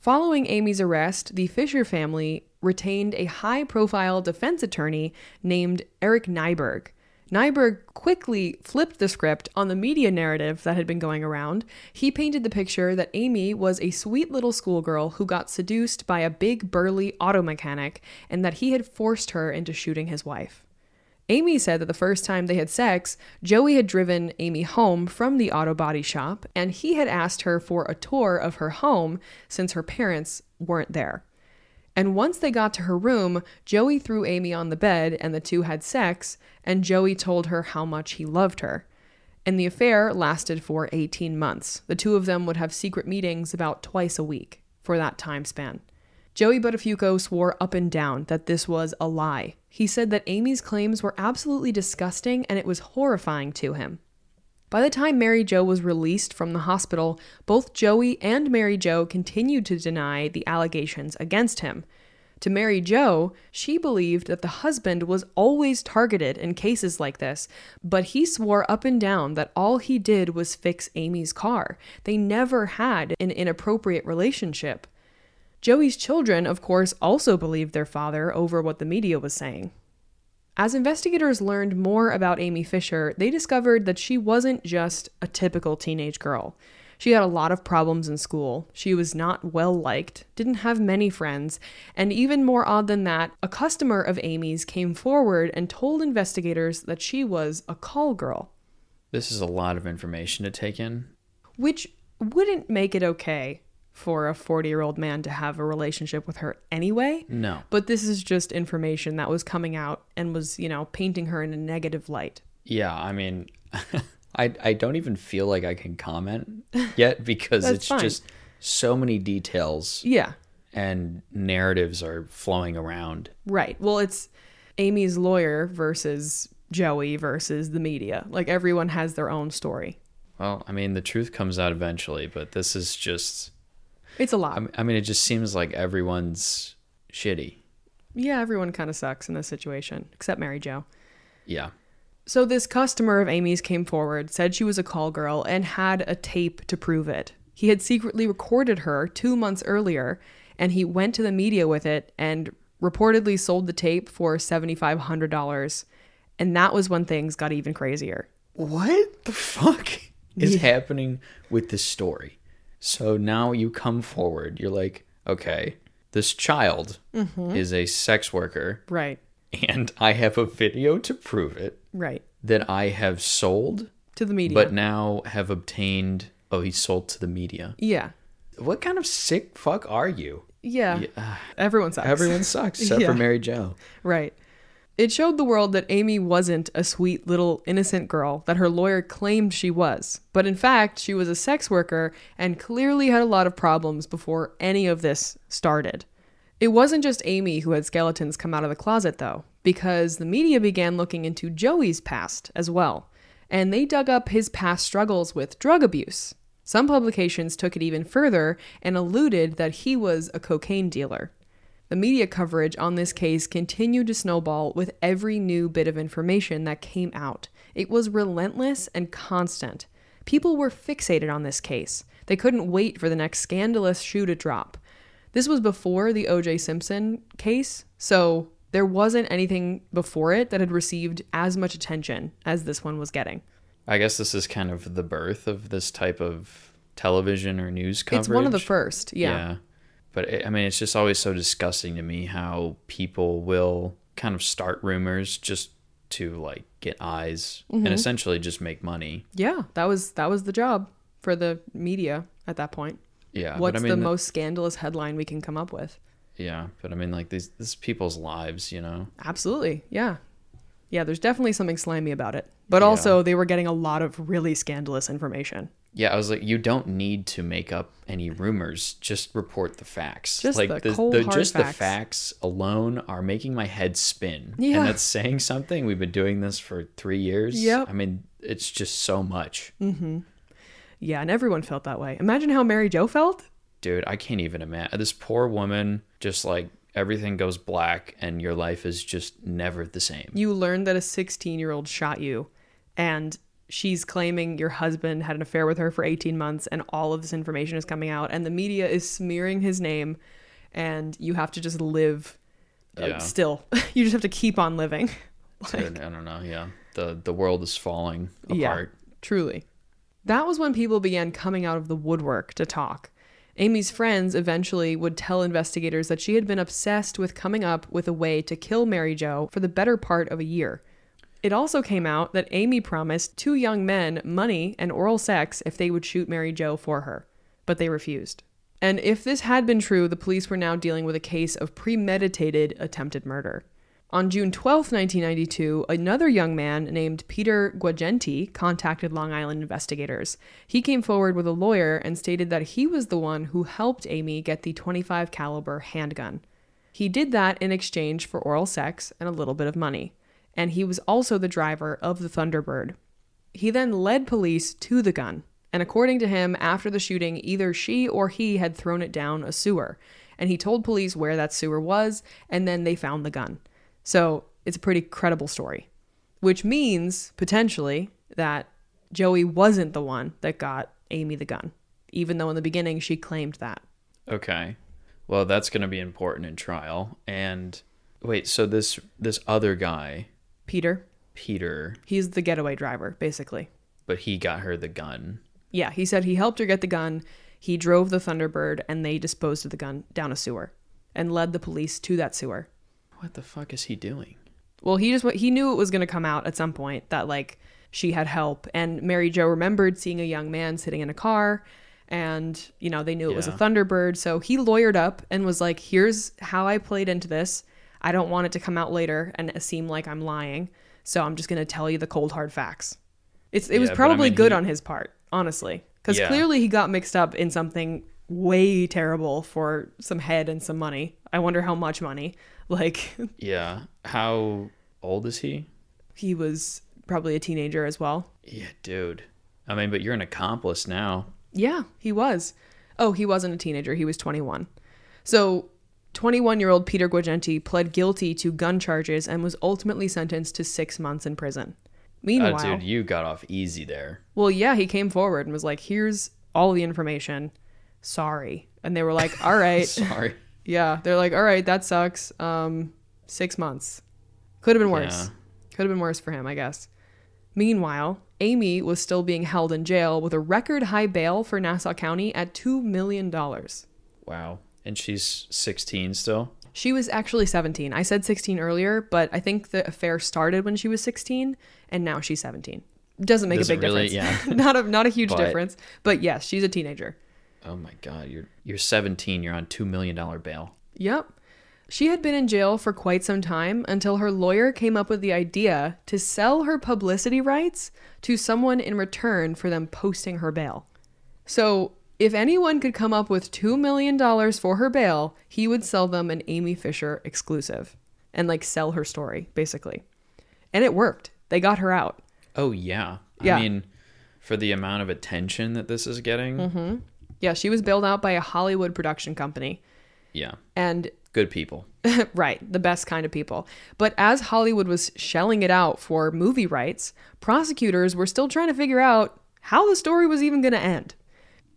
Speaker 1: Following Amy's arrest, the Fisher family retained a high profile defense attorney named Eric Naiburg. Naiburg quickly flipped the script on the media narrative that had been going around. He painted the picture that Amy was a sweet little schoolgirl who got seduced by a big burly auto mechanic and that he had forced her into shooting his wife. Amy said that the first time they had sex, Joey had driven Amy home from the auto body shop and he had asked her for a tour of her home since her parents weren't there. And once they got to her room, Joey threw Amy on the bed and the two had sex, and Joey told her how much he loved her. And the affair lasted for 18 months. The two of them would have secret meetings about twice a week for that time span. Joey Buttafuoco swore up and down that this was a lie. He said that Amy's claims were absolutely disgusting and it was horrifying to him. By the time Mary Jo was released from the hospital, both Joey and Mary Jo continued to deny the allegations against him. To Mary Jo, she believed that the husband was always targeted in cases like this, but he swore up and down that all he did was fix Amy's car. They never had an inappropriate relationship. Joey's children, of course, also believed their father over what the media was saying. As investigators learned more about Amy Fisher, they discovered that she wasn't just a typical teenage girl. She had a lot of problems in school. She was not well liked, didn't have many friends, and even more odd than that, a customer of Amy's came forward and told investigators that she was a call girl,
Speaker 2: This is a lot of information to take in.
Speaker 1: which wouldn't make it okay for a 40 year old man to have a relationship with her anyway.
Speaker 2: No.
Speaker 1: But this is just information that was coming out and was, you know, painting her in a negative light.
Speaker 2: Yeah, I mean, I I don't even feel like I can comment yet because it's
Speaker 1: fine.
Speaker 2: just so many details
Speaker 1: Yeah,
Speaker 2: and narratives are flowing around.
Speaker 1: right. Well, it's Amy's lawyer versus Joey versus the media. Like everyone has their own story.
Speaker 2: Well, I mean, the truth comes out eventually, but this is just.
Speaker 1: It's a lot.
Speaker 2: I mean, it just seems like everyone's shitty.
Speaker 1: yeah, everyone kind of sucks in this situation, except Mary Jo.
Speaker 2: Yeah.
Speaker 1: So this customer of Amy's came forward, said she was a call girl, and had a tape to prove it. He had secretly recorded her two months earlier, and he went to the media with it and reportedly sold the tape for $7,500. And that was when things got even crazier.
Speaker 2: What the fuck is happening with this story? So now you come forward. You're like, okay, this child mm-hmm. is a sex worker,
Speaker 1: Right,
Speaker 2: and I have a video to prove it
Speaker 1: right.
Speaker 2: that I have sold,
Speaker 1: To the media.
Speaker 2: but now have obtained. Oh, he sold to the media.
Speaker 1: yeah.
Speaker 2: What kind of sick fuck are you?
Speaker 1: Yeah.
Speaker 2: Yeah,
Speaker 1: Everyone sucks.
Speaker 2: Everyone sucks except
Speaker 1: Yeah.
Speaker 2: for Mary Jo.
Speaker 1: Right. It showed the world that Amy wasn't a sweet little innocent girl that her lawyer claimed she was, but in fact, she was a sex worker and clearly had a lot of problems before any of this started. It wasn't just Amy who had skeletons come out of the closet, though, because the media began looking into Joey's past as well, and they dug up his past struggles with drug abuse. Some publications took it even further and alluded that he was a cocaine dealer. The media coverage on this case continued to snowball with every new bit of information that came out. It was relentless and constant. People were fixated on this case. They couldn't wait for the next scandalous shoe to drop. This was before the O.J. Simpson case, so there wasn't anything before it that had received as much attention as this one was getting.
Speaker 2: I guess this is kind of the birth of this type of television or news coverage.
Speaker 1: It's one of the first, yeah.
Speaker 2: But it, I mean, it's just always so disgusting to me how people will kind of start rumors just to like get eyes
Speaker 1: Mm-hmm.
Speaker 2: and essentially just make money.
Speaker 1: Yeah, that was that was the job for the media at that point.
Speaker 2: Yeah.
Speaker 1: What's
Speaker 2: I mean,
Speaker 1: the most scandalous headline we can come up with?
Speaker 2: Yeah, but I mean, like these, this is people's lives, you know.
Speaker 1: Absolutely. Yeah. Yeah, there's definitely something slimy about it. But
Speaker 2: Yeah.
Speaker 1: also, they were getting a lot of really scandalous information.
Speaker 2: Yeah, I was like, you don't need to make up any rumors. Just report the facts.
Speaker 1: Just
Speaker 2: like
Speaker 1: the cold, hard
Speaker 2: just the
Speaker 1: facts.
Speaker 2: facts alone are making my head spin.
Speaker 1: Yeah.
Speaker 2: and that's saying something. We've been doing this for three years.
Speaker 1: Yep.
Speaker 2: I mean, it's just so much, Mhm.
Speaker 1: Yeah, and everyone felt that way. Imagine how Mary Jo felt.
Speaker 2: dude. I can't even imagine this poor woman. Just like everything goes black, and your life is just never the same.
Speaker 1: You learned that a 16 year old shot you, and she's claiming your husband had an affair with her for 18 months, and all of this information is coming out, and the media is smearing his name, and you have to just live uh,
Speaker 2: Yeah.
Speaker 1: still. you just have to keep on living.
Speaker 2: Dude, I don't know. Yeah, the the world is falling apart Yeah.
Speaker 1: Truly. That was when people began coming out of the woodwork to talk. Amy's friends eventually would tell investigators that she had been obsessed with coming up with a way to kill Mary Jo for the better part of a year. It also came out that Amy promised two young men money and oral sex if they would shoot Mary Jo for her, but they refused. And if this had been true, the police were now dealing with a case of premeditated attempted murder. On June 12, 1992, another young man named Peter Guagenti contacted Long Island investigators. He came forward with a lawyer and stated that he was the one who helped Amy get the 25 caliber handgun. He did that in exchange for oral sex and a little bit of money. And he was also the driver of the Thunderbird. He then led police to the gun. And according to him, after the shooting, either she or he had thrown it down a sewer. And he told police where that sewer was, and then they found the gun. So it's a pretty credible story, which means potentially that Joey wasn't the one that got Amy the gun, even though in the beginning she claimed that.
Speaker 2: Okay. Well, that's going to be important in trial. And wait, so this this other guy,
Speaker 1: Peter,
Speaker 2: Peter,
Speaker 1: he's the getaway driver, basically.
Speaker 2: but he got her the gun.
Speaker 1: Yeah, he said he helped her get the gun. He drove the Thunderbird and they disposed of the gun down a sewer and led the police to that sewer.
Speaker 2: What the fuck is he doing?
Speaker 1: Well, he just he knew it was going to come out at some point that like she had help and Mary Jo remembered seeing a young man sitting in a car and you know they knew it was a Thunderbird so he lawyered up and was like here's how I played into this. I don't want it to come out later and seem like I'm lying. So I'm just going to tell you the cold hard facts. It's it was
Speaker 2: Yeah, I
Speaker 1: probably
Speaker 2: mean,
Speaker 1: good
Speaker 2: he-
Speaker 1: on his part, honestly. Cuz
Speaker 2: Yeah.
Speaker 1: clearly he got mixed up in something way terrible for some head and some money. I wonder how much money. Like
Speaker 2: Yeah. How old is he?
Speaker 1: he was probably a teenager as well.
Speaker 2: Yeah, dude. I mean, but you're an accomplice now.
Speaker 1: Yeah, he was. Oh, he wasn't a teenager. He was 21. So, 21 year old Peter Guagenti pled guilty to gun charges and was ultimately sentenced to six months in prison. Meanwhile,
Speaker 2: Uh, dude, you got off easy there.
Speaker 1: well, yeah, he came forward and was like, here's all the information. Sorry. And they were like, all right.
Speaker 2: Sorry.
Speaker 1: yeah, they're like, all right, that sucks. Um, six months. Could have been worse.
Speaker 2: Yeah.
Speaker 1: Could have been worse for him, I guess. Meanwhile, Amy was still being held in jail with a record high bail for Nassau County at $2 million.
Speaker 2: Wow. And she's 16 still?
Speaker 1: She was actually 17. I said 16 earlier, but I think the affair started when she was 16 and now she's 17. Doesn't make
Speaker 2: Does
Speaker 1: a big
Speaker 2: really?
Speaker 1: difference.
Speaker 2: Yeah.
Speaker 1: not a not a huge
Speaker 2: But-
Speaker 1: difference, but yes, she's a teenager.
Speaker 2: Oh my god, you're you're 17, you're on 2 million dollar bail.
Speaker 1: Yep. She had been in jail for quite some time until her lawyer came up with the idea to sell her publicity rights to someone in return for them posting her bail. So, if anyone could come up with $2 million for her bail, he would sell them an Amy Fisher exclusive and like sell her story, basically. And it worked. They got her out.
Speaker 2: Oh yeah.
Speaker 1: Yeah.
Speaker 2: I mean, for the amount of attention that this is getting.
Speaker 1: Mm-hmm. Yeah, she was bailed out by a Hollywood production company.
Speaker 2: Yeah.
Speaker 1: And
Speaker 2: Good people.
Speaker 1: right, the best kind of people. But as Hollywood was shelling it out for movie rights, prosecutors were still trying to figure out how the story was even going to end.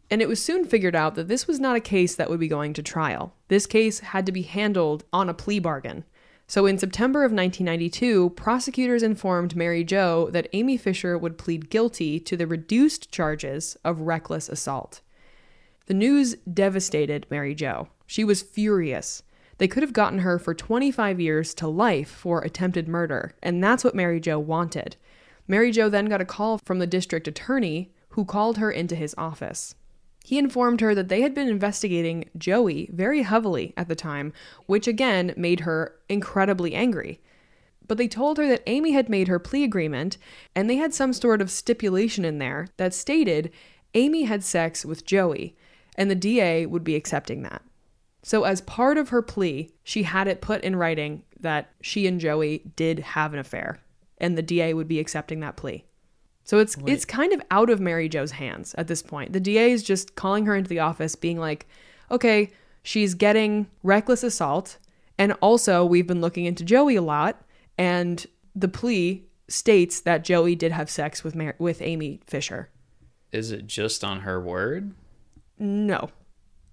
Speaker 1: And it was soon figured out that this was not a case that would be going to trial. This case had to be handled on a plea bargain. So in September of 1992, prosecutors informed Mary Jo that Amy Fisher would plead guilty to the reduced charges of reckless assault. The news devastated Mary Jo. She was furious. They could have gotten her for 25 years to life for attempted murder, and that's what Mary Jo wanted. Mary Jo then got a call from the district attorney who called her into his office. He informed her that they had been investigating Joey very heavily at the time, which again made her incredibly angry. But they told her that Amy had made her plea agreement, and they had some sort of stipulation in there that stated Amy had sex with Joey, and the DA would be accepting that. So, as part of her plea, she had it put in writing that she and Joey did have an affair, and the DA would be accepting that plea. So it's it's kind of out of Mary Jo's hands at this point. The DA is just calling her into the office, being like, "Okay, she's getting reckless assault, and also we've been looking into Joey a lot, and the plea states that Joey did have sex with Mar- with Amy Fisher."
Speaker 2: Is it just on her word?
Speaker 1: No,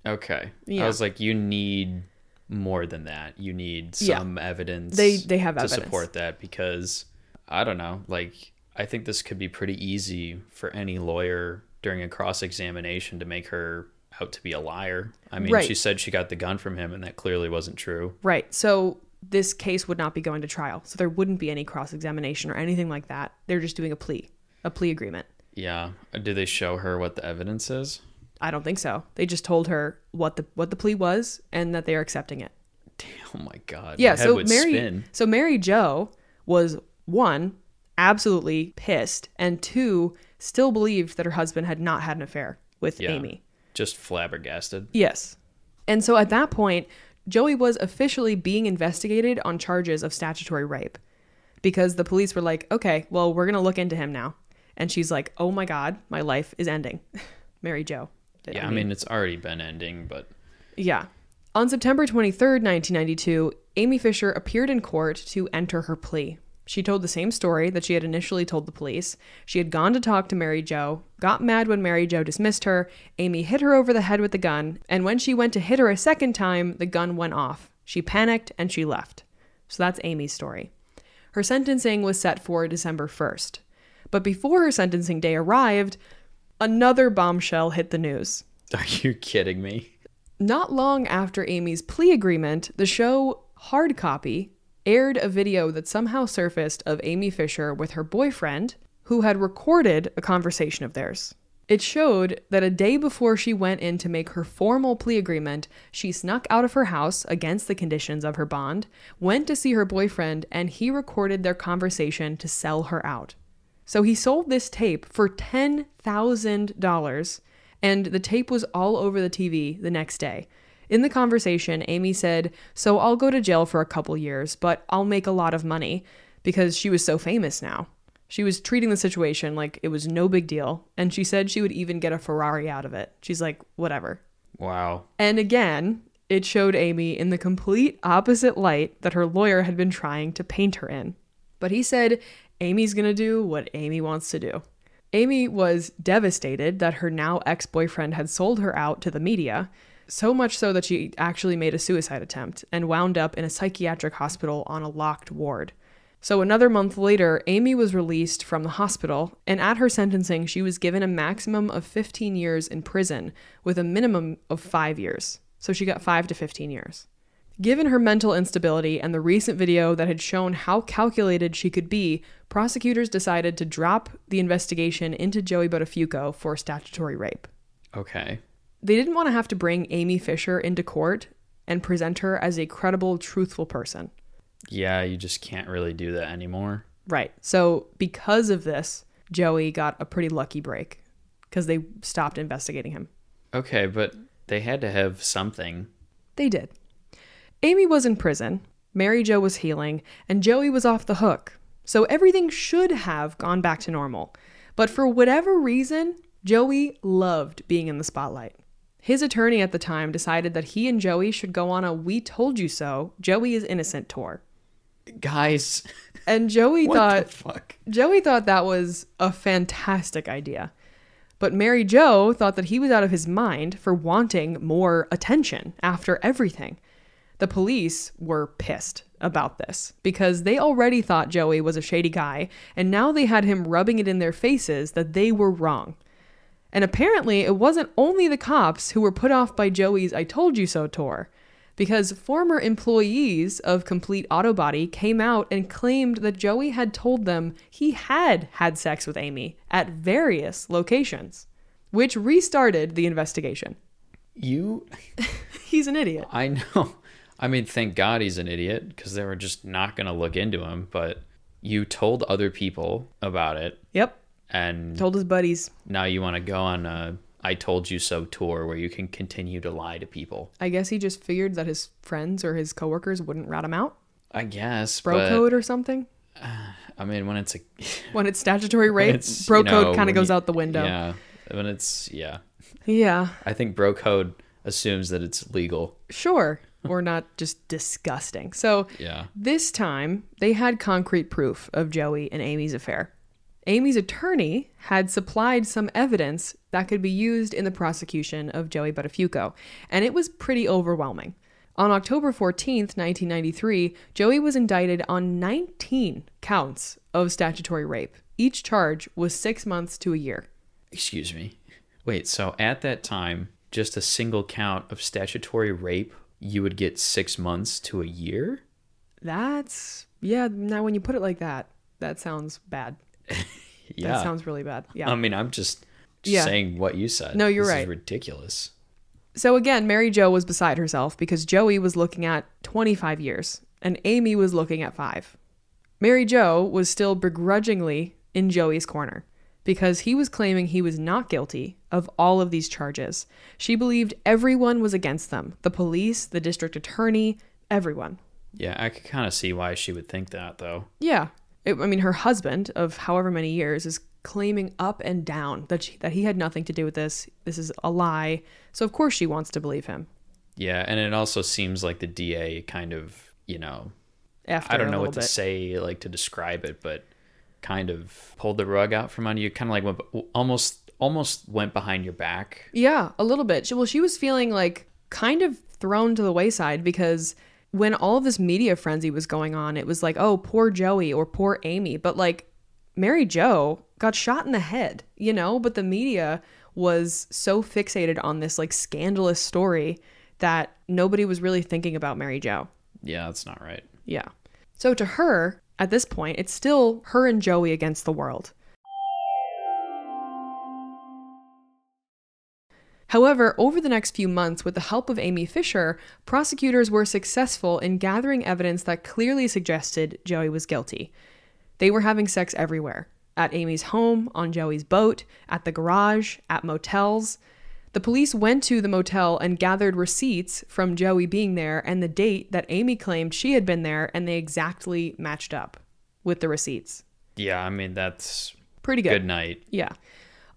Speaker 2: Okay.
Speaker 1: Yeah.
Speaker 2: I was like, you need more than that. You need
Speaker 1: Yeah.
Speaker 2: some evidence.
Speaker 1: They- they have
Speaker 2: to
Speaker 1: evidence.
Speaker 2: support that because I don't know. Like, I think this could be pretty easy for any lawyer during a cross examination to make her out to be a liar. I mean,
Speaker 1: Right.
Speaker 2: she said she got the gun from him, and that clearly wasn't true.
Speaker 1: Right. So this case would not be going to trial. So there wouldn't be any cross examination or anything like that. They're just doing a plea, a plea agreement.
Speaker 2: Yeah. Uh, Did they show her what the evidence is?
Speaker 1: I don't think so. They just told her what the what the plea was and that they are accepting it.
Speaker 2: Oh my god.
Speaker 1: Yeah. So Mary,
Speaker 2: spin.
Speaker 1: so Mary Jo was one absolutely pissed, and two still believed that her husband had not had an affair with
Speaker 2: Yeah.
Speaker 1: Amy.
Speaker 2: Just flabbergasted.
Speaker 1: Yes. And so at that point, Joey was officially being investigated on charges of statutory rape because the police were like, okay, well, we're going to look into him now. And she's like, oh my God, my life is ending. Mary Jo.
Speaker 2: Yeah, I mean, it's already been ending, but
Speaker 1: Yeah. On September 23rd, 1992, Amy Fisher appeared in court to enter her plea. She told the same story that she had initially told the police. She had gone to talk to Mary Jo, got mad when Mary Jo dismissed her. Amy hit her over the head with the gun, and when she went to hit her a second time, the gun went off. She panicked and she left. So that's Amy's story. Her sentencing was set for December 1st. But before her sentencing day arrived, another bombshell hit the news.
Speaker 2: are you kidding me?
Speaker 1: Not long after Amy's plea agreement, the show Hard Copy aired a video that somehow surfaced of Amy Fisher with her boyfriend, who had recorded a conversation of theirs. It showed that a day before she went in to make her formal plea agreement, she snuck out of her house against the conditions of her bond, went to see her boyfriend, and he recorded their conversation to sell her out. So he sold this tape for $10,000, and the tape was all over the TV the next day. In the conversation, Amy said, So I'll go to jail for a couple years, but I'll make a lot of money. because she was so famous now. She was treating the situation like it was no big deal, and she said she would even get a Ferrari out of it. She's like, whatever.
Speaker 2: Wow.
Speaker 1: And again, it showed Amy in the complete opposite light that her lawyer had been trying to paint her in. But he said Amy's gonna do what Amy wants to do. Amy was devastated that her now ex boyfriend had sold her out to the media, so much so that she actually made a suicide attempt and wound up in a psychiatric hospital on a locked ward. So, another month later, Amy was released from the hospital, and at her sentencing, she was given a maximum of 15 years in prison with a minimum of five years. So, she got 5 to 15 years. Given her mental instability and the recent video that had shown how calculated she could be, prosecutors decided to drop the investigation into Joey Buttafuoco for statutory rape.
Speaker 2: Okay.
Speaker 1: They didn't want to have to bring Amy Fisher into court and present her as a credible, truthful person.
Speaker 2: Yeah, you just can't really do that anymore.
Speaker 1: Right. So, because of this, Joey got a pretty lucky break because they stopped investigating him.
Speaker 2: Okay, but they had to have something.
Speaker 1: They did. Amy was in prison, Mary Jo was healing, and Joey was off the hook. So everything should have gone back to normal. But for whatever reason, Joey loved being in the spotlight. His attorney at the time decided that he and Joey should go on a We Told You So, Joey is Innocent tour.
Speaker 2: Guys,
Speaker 1: And Joey
Speaker 2: what
Speaker 1: thought
Speaker 2: the fuck?
Speaker 1: Joey thought that was a fantastic idea. But Mary Jo thought that he was out of his mind for wanting more attention after everything. The police were pissed about this because they already thought Joey was a shady guy, and now they had him rubbing it in their faces that they were wrong. And apparently, it wasn't only the cops who were put off by Joey's I Told You So tour, because former employees of Complete Auto Body came out and claimed that Joey had told them he had had sex with Amy at various locations, which restarted the investigation.
Speaker 2: You,
Speaker 1: He's an idiot.
Speaker 2: I know. I mean, thank God he's an idiot because they were just not going to look into him. But you told other people about it,
Speaker 1: Yep.
Speaker 2: And
Speaker 1: Told his buddies.
Speaker 2: now you want to go on a I Told You So tour where you can continue to lie to people.
Speaker 1: I guess he just figured that his friends or his coworkers wouldn't rat him out.
Speaker 2: I guess.
Speaker 1: Bro
Speaker 2: but,
Speaker 1: code or something.
Speaker 2: I mean, when it's a.
Speaker 1: When it's statutory rape,
Speaker 2: it's,
Speaker 1: bro
Speaker 2: you know,
Speaker 1: code kind of goes
Speaker 2: you-
Speaker 1: out the window.
Speaker 2: Yeah. When it's. Yeah.
Speaker 1: yeah.
Speaker 2: I think bro code assumes that it's legal.
Speaker 1: Sure. or not just disgusting. So
Speaker 2: Yeah.
Speaker 1: This time, they had concrete proof of Joey and Amy's affair. Amy's attorney had supplied some evidence that could be used in the prosecution of Joey Buttafuoco, and it was pretty overwhelming. On October 14th, 1993, Joey was indicted on 19 counts of statutory rape. Each charge was six months to a year.
Speaker 2: Excuse me. Wait, so at that time, just a single count of statutory rape, you would get six months to a year?
Speaker 1: That's, yeah, now when you put it like that, that sounds bad.
Speaker 2: Yeah.
Speaker 1: That sounds really bad. Yeah.
Speaker 2: I mean, I'm just, just
Speaker 1: Yeah.
Speaker 2: saying what you said.
Speaker 1: No, you're
Speaker 2: This
Speaker 1: right.
Speaker 2: Ridiculous.
Speaker 1: So again, Mary Jo was beside herself because Joey was looking at 25 years and Amy was looking at 5. Mary Jo was still begrudgingly in Joey's corner because he was claiming he was not guilty of all of these charges. She believed everyone was against them the police, the district attorney, everyone.
Speaker 2: Yeah, I could kind of see why she would think that, though.
Speaker 1: Yeah. It, I mean, her husband of however many years is claiming up and down that she, that he had nothing to do with this. This is a lie. So of course she wants to believe him.
Speaker 2: Yeah, and it also seems like the DA kind of, you know,
Speaker 1: After
Speaker 2: I don't know what
Speaker 1: little
Speaker 2: to say, like to describe it, but kind of pulled the rug out from under you, kind of like went, almost almost went behind your back.
Speaker 1: Yeah, a little bit. She, well, she was feeling like kind of thrown to the wayside because when all of this media frenzy was going on, it was like, oh, poor Joey or poor Amy. But like Mary Jo got shot in the head, you know? But the media was so fixated on this like scandalous story that nobody was really thinking about Mary Jo.
Speaker 2: Yeah, that's not right.
Speaker 1: Yeah. So to her, at this point, it's still her and Joey against the world. However, over the next few months, with the help of Amy Fisher, prosecutors were successful in gathering evidence that clearly suggested Joey was guilty. They were having sex everywhere at Amy's home, on Joey's boat, at the garage, at motels. The police went to the motel and gathered receipts from Joey being there and the date that Amy claimed she had been there, and they exactly matched up. with the receipts.
Speaker 2: Yeah, I mean that's
Speaker 1: Pretty good.
Speaker 2: good night.
Speaker 1: Yeah.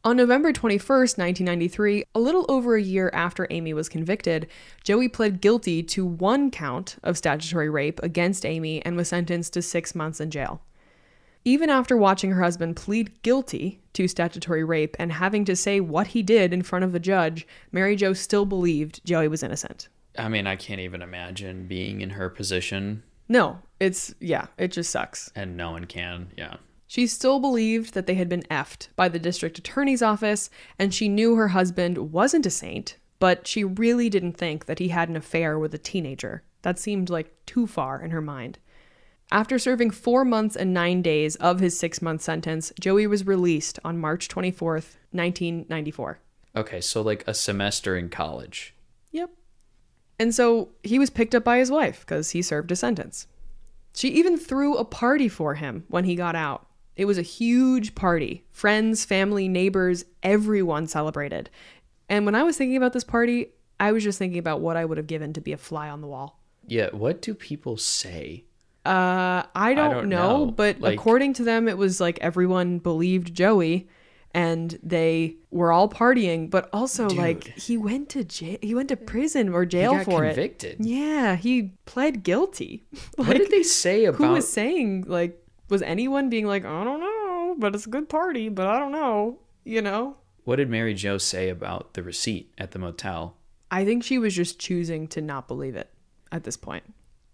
Speaker 1: On November 21st, 1993, a little over a year after Amy was convicted, Joey pled guilty to one count of statutory rape against Amy and was sentenced to six months in jail. Even after watching her husband plead guilty to statutory rape and having to say what he did in front of the judge, Mary Jo still believed Joey was innocent.
Speaker 2: I mean, I can't even imagine being in her position,
Speaker 1: No, it's, yeah, it just sucks.
Speaker 2: and no one can. Yeah.
Speaker 1: She still believed that they had been effed by the district attorney's office, and she knew her husband wasn't a saint, but she really didn't think that he had an affair with a teenager. That seemed like too far in her mind. After serving four months and nine days of his six month sentence, Joey was released on March 24th, 1994.
Speaker 2: Okay, so like a semester in college.
Speaker 1: Yep. And so he was picked up by his wife because he served a sentence. She even threw a party for him when he got out. It was a huge party. Friends, family, neighbors, everyone celebrated. And when I was thinking about this party, I was just thinking about what I would have given to be a fly on the wall.
Speaker 2: Yeah, what do people say?
Speaker 1: Uh, I don't,
Speaker 2: don't
Speaker 1: know,
Speaker 2: know.
Speaker 1: but
Speaker 2: Like-
Speaker 1: according to them, it was like everyone believed Joey, and they were all partying. But also, like he went to jail, he went to prison or jail for it.
Speaker 2: convicted.
Speaker 1: Yeah, he pled guilty.
Speaker 2: what did they say about
Speaker 1: who was saying like was anyone being like, I don't know, but it's a good party, but I don't know, you know?
Speaker 2: What did Mary Jo say about the receipt at the motel?
Speaker 1: I think she was just choosing to not believe it at this point.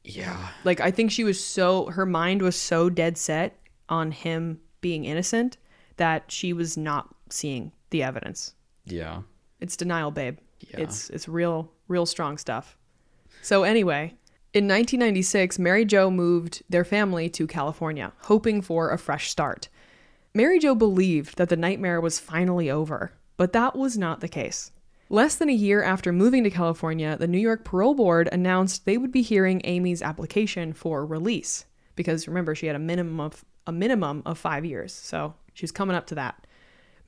Speaker 2: Yeah.
Speaker 1: Like I think she was so her mind was so dead set on him being innocent that she was not seeing the evidence.
Speaker 2: Yeah.
Speaker 1: It's denial, babe.
Speaker 2: Yeah.
Speaker 1: It's it's real real strong stuff. So anyway, in 1996, Mary Jo moved their family to California, hoping for a fresh start. Mary Jo believed that the nightmare was finally over, but that was not the case. Less than a year after moving to California, the New York Parole Board announced they would be hearing Amy's application for release because remember she had a minimum of a minimum of 5 years. So, she was coming up to that.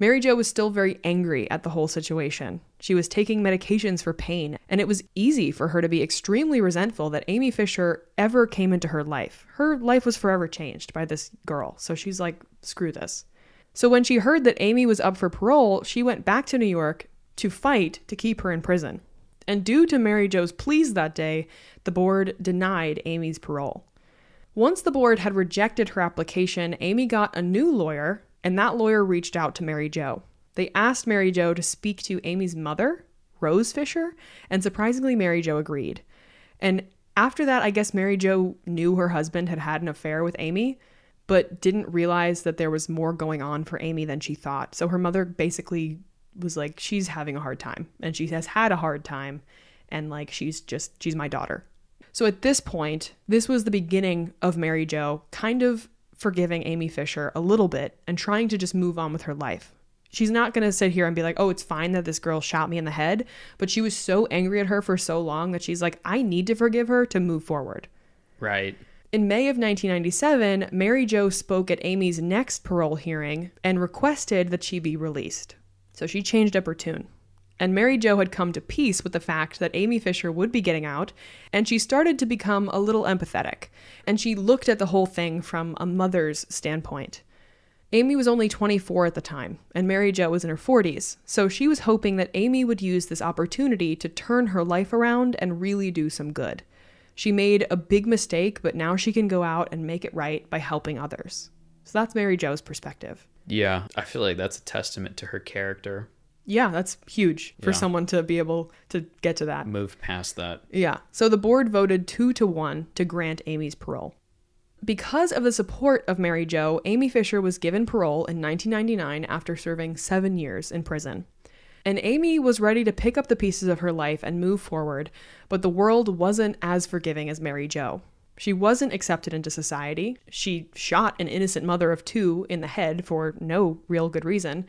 Speaker 1: Mary Jo was still very angry at the whole situation. She was taking medications for pain, and it was easy for her to be extremely resentful that Amy Fisher ever came into her life. Her life was forever changed by this girl, so she's like, screw this. So when she heard that Amy was up for parole, she went back to New York to fight to keep her in prison. And due to Mary Jo's pleas that day, the board denied Amy's parole. Once the board had rejected her application, Amy got a new lawyer, and that lawyer reached out to Mary Jo. They asked Mary Jo to speak to Amy's mother, Rose Fisher, and surprisingly, Mary Jo agreed. And after that, I guess Mary Jo knew her husband had had an affair with Amy, but didn't realize that there was more going on for Amy than she thought. So her mother basically was like, she's having a hard time, and she has had a hard time, and like, she's just, she's my daughter. So at this point, this was the beginning of Mary Jo kind of forgiving Amy Fisher a little bit and trying to just move on with her life. She's not going to sit here and be like, oh, it's fine that this girl shot me in the head. But she was so angry at her for so long that she's like, I need to forgive her to move forward.
Speaker 2: Right.
Speaker 1: In May of 1997, Mary Jo spoke at Amy's next parole hearing and requested that she be released. So she changed up her tune. And Mary Jo had come to peace with the fact that Amy Fisher would be getting out, and she started to become a little empathetic. And she looked at the whole thing from a mother's standpoint. Amy was only 24 at the time, and Mary Jo was in her 40s, so she was hoping that Amy would use this opportunity to turn her life around and really do some good. She made a big mistake, but now she can go out and make it right by helping others. So that's Mary Jo's perspective.
Speaker 2: Yeah. I feel like that's a testament to her character.
Speaker 1: Yeah, that's huge for
Speaker 2: Yeah.
Speaker 1: someone to be able to get to that.
Speaker 2: Move past that.
Speaker 1: Yeah. So the board voted two to one to grant Amy's parole. Because of the support of Mary Jo, Amy Fisher was given parole in 1999 after serving seven years in prison. And Amy was ready to pick up the pieces of her life and move forward, but the world wasn't as forgiving as Mary Jo. She wasn't accepted into society. She shot an innocent mother of two in the head for no real good reason,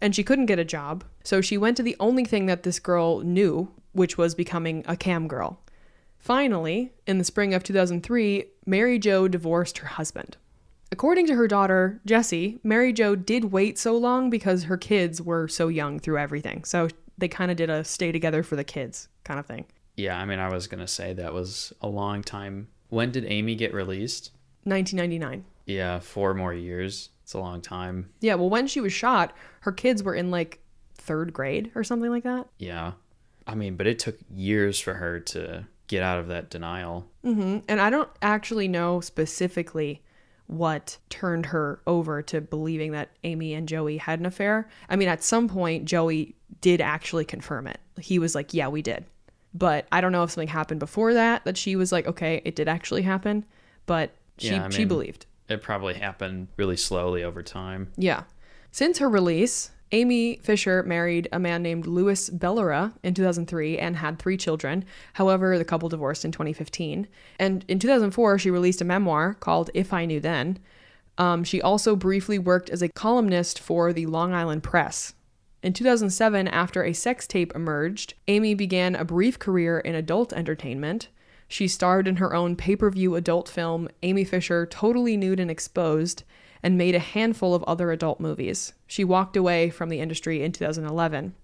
Speaker 1: and she couldn't get a job. So she went to the only thing that this girl knew, which was becoming a cam girl. Finally, in the spring of 2003, Mary Jo divorced her husband. According to her daughter, Jessie, Mary Jo did wait so long because her kids were so young through everything. So they kind of did a stay together for the kids kind of thing.
Speaker 2: Yeah, I mean, I was going to say that was a long time. When did Amy get released?
Speaker 1: 1999.
Speaker 2: Yeah, four more years. It's a long time.
Speaker 1: Yeah, well, when she was shot, her kids were in like third grade or something like that.
Speaker 2: Yeah. I mean, but it took years for her to get out of that denial.
Speaker 1: hmm And I don't actually know specifically what turned her over to believing that Amy and Joey had an affair. I mean, at some point, Joey did actually confirm it. He was like, Yeah, we did. But I don't know if something happened before that, that she was like, Okay, it did actually happen. But she,
Speaker 2: Yeah, I
Speaker 1: she believed.
Speaker 2: It probably happened really slowly over time.
Speaker 1: Yeah. Since her release, Amy Fisher married a man named Louis Bellera in 2003 and had three children. However, the couple divorced in 2015. And in 2004, she released a memoir called If I Knew Then. Um, she also briefly worked as a columnist for the Long Island Press. In 2007, after a sex tape emerged, Amy began a brief career in adult entertainment. She starred in her own pay per view adult film, Amy Fisher Totally Nude and Exposed, and made a handful of other adult movies. She walked away from the industry in 2011.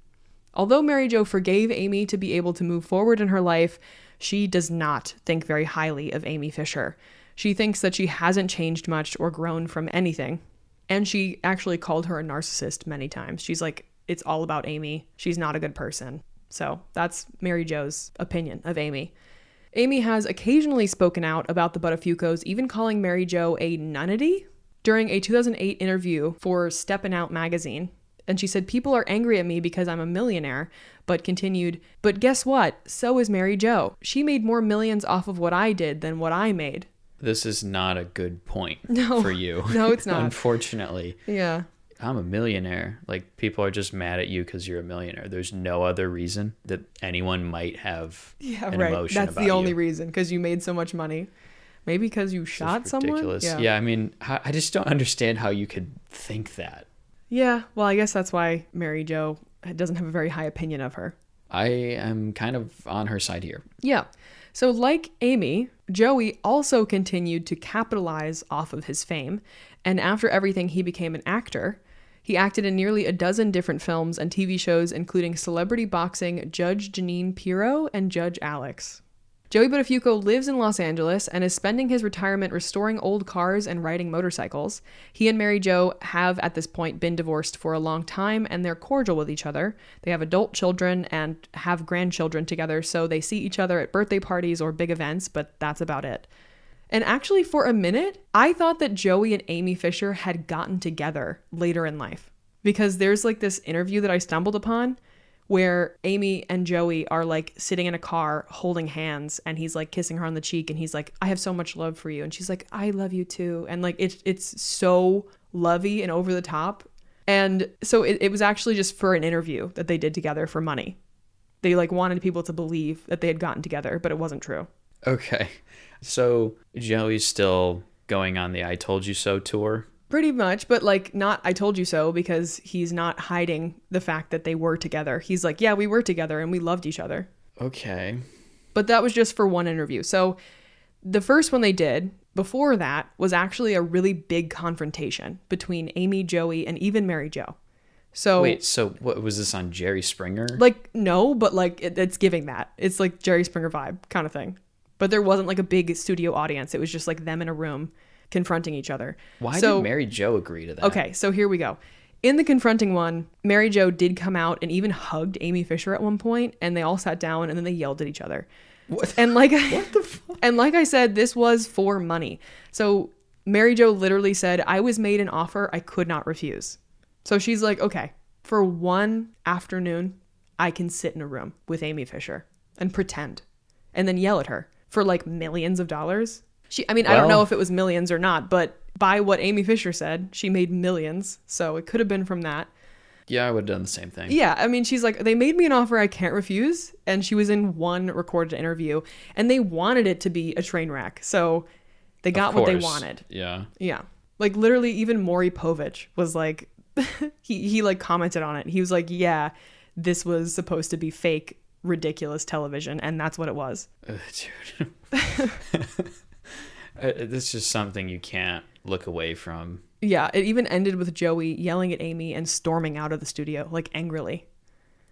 Speaker 1: Although Mary Jo forgave Amy to be able to move forward in her life, she does not think very highly of Amy Fisher. She thinks that she hasn't changed much or grown from anything. And she actually called her a narcissist many times. She's like, it's all about Amy. She's not a good person. So that's Mary Jo's opinion of Amy. Amy has occasionally spoken out about the Buttafuoco's, even calling Mary Jo a nunnity during a 2008 interview for Steppin' Out magazine. And she said, People are angry at me because I'm a millionaire, but continued, But guess what? So is Mary Jo. She made more millions off of what I did than what I made.
Speaker 2: This is not a good point
Speaker 1: No.
Speaker 2: for you.
Speaker 1: No, it's not.
Speaker 2: Unfortunately,
Speaker 1: Yeah.
Speaker 2: I'm a millionaire. Like people are just mad at you because you're a millionaire. There's no other reason that anyone might have
Speaker 1: Yeah,
Speaker 2: an
Speaker 1: right.
Speaker 2: emotion
Speaker 1: That's
Speaker 2: about
Speaker 1: the only
Speaker 2: you.
Speaker 1: reason because you made so much money. Maybe because you shot someone.
Speaker 2: ridiculous. Yeah. I mean, I just don't understand how you could think that.
Speaker 1: Yeah. Well, I guess that's why Mary Jo doesn't have a very high opinion of her.
Speaker 2: I am kind of on her side here.
Speaker 1: Yeah. So, like Amy, Joey also continued to capitalize off of his fame, and after everything, he became an actor. He acted in nearly a dozen different films and TV shows, including Celebrity Boxing, Judge Jeanine Pirro, and Judge Alex. Joey Buttafuoco lives in Los Angeles and is spending his retirement restoring old cars and riding motorcycles. He and Mary Jo have at this point been divorced for a long time and they're cordial with each other. They have adult children and have grandchildren together, so they see each other at birthday parties or big events, but that's about it. And actually, for a minute, I thought that Joey and Amy Fisher had gotten together later in life. Because there's like this interview that I stumbled upon where Amy and Joey are like sitting in a car holding hands and he's like kissing her on the cheek and he's like I have so much love for you. And she's like I love you too. And like it's it's so lovey and over the top. And so it, it was actually just for an interview that they did together for money. They like wanted people to believe that they had gotten together but it wasn't true
Speaker 2: Okay. So Joey's still going on the I Told You So tour.
Speaker 1: Pretty much, but like not I told you so because he's not hiding the fact that they were together. He's like, yeah, we were together and we loved each other.
Speaker 2: Okay.
Speaker 1: But that was just for one interview. So the first one they did before that was actually a really big confrontation between Amy, Joey, and even Mary Jo. So
Speaker 2: Wait, so what was this on Jerry Springer?
Speaker 1: like no, but like it, it's giving that. It's like Jerry Springer vibe kind of thing. But there wasn't like a big studio audience. It was just like them in a room confronting each other.
Speaker 2: Why
Speaker 1: so,
Speaker 2: did Mary Jo agree to that?
Speaker 1: Okay, so here we go. In the confronting one, Mary Jo did come out and even hugged Amy Fisher at one point, and they all sat down and then they yelled at each other.
Speaker 2: What?
Speaker 1: And like what the fuck? And like I said, this was for money. So Mary Jo literally said, "I was made an offer I could not refuse." So she's like, "Okay, for one afternoon, I can sit in a room with Amy Fisher and pretend, and then yell at her for like millions of dollars." She, I mean, I don't know if it was millions or not, but by what Amy Fisher said, she made millions. So it could have been from that.
Speaker 2: Yeah, I would have done the same thing.
Speaker 1: Yeah, I mean, she's like, they made me an offer I can't refuse. And she was in one recorded interview, and they wanted it to be a train wreck. So they got what they wanted.
Speaker 2: Yeah.
Speaker 1: Yeah. Like, literally, even Maury Povich was like, he, he like commented on it. He was like, yeah, this was supposed to be fake, ridiculous television. And that's what it was.
Speaker 2: Ugh, dude. Uh, this is something you can't look away from.
Speaker 1: Yeah. It even ended with Joey yelling at Amy and storming out of the studio, like angrily.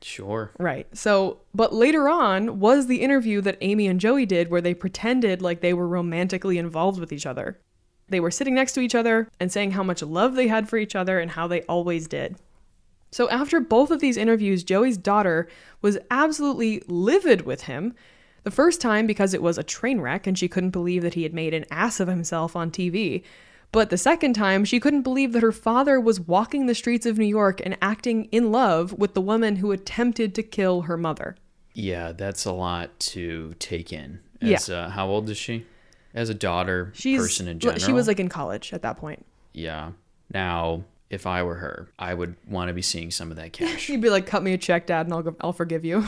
Speaker 2: Sure.
Speaker 1: Right. So, but later on was the interview that Amy and Joey did where they pretended like they were romantically involved with each other. They were sitting next to each other and saying how much love they had for each other and how they always did. So, after both of these interviews, Joey's daughter was absolutely livid with him. The first time because it was a train wreck and she couldn't believe that he had made an ass of himself on TV. But the second time, she couldn't believe that her father was walking the streets of New York and acting in love with the woman who attempted to kill her mother.
Speaker 2: Yeah, that's a lot to take in. As, yeah. Uh, how old is she? As a daughter,
Speaker 1: She's,
Speaker 2: person in general.
Speaker 1: She was like in college at that point.
Speaker 2: Yeah. Now, if I were her, I would want to be seeing some of that cash.
Speaker 1: You'd be like, "Cut me a check, Dad, and I'll go, I'll forgive you."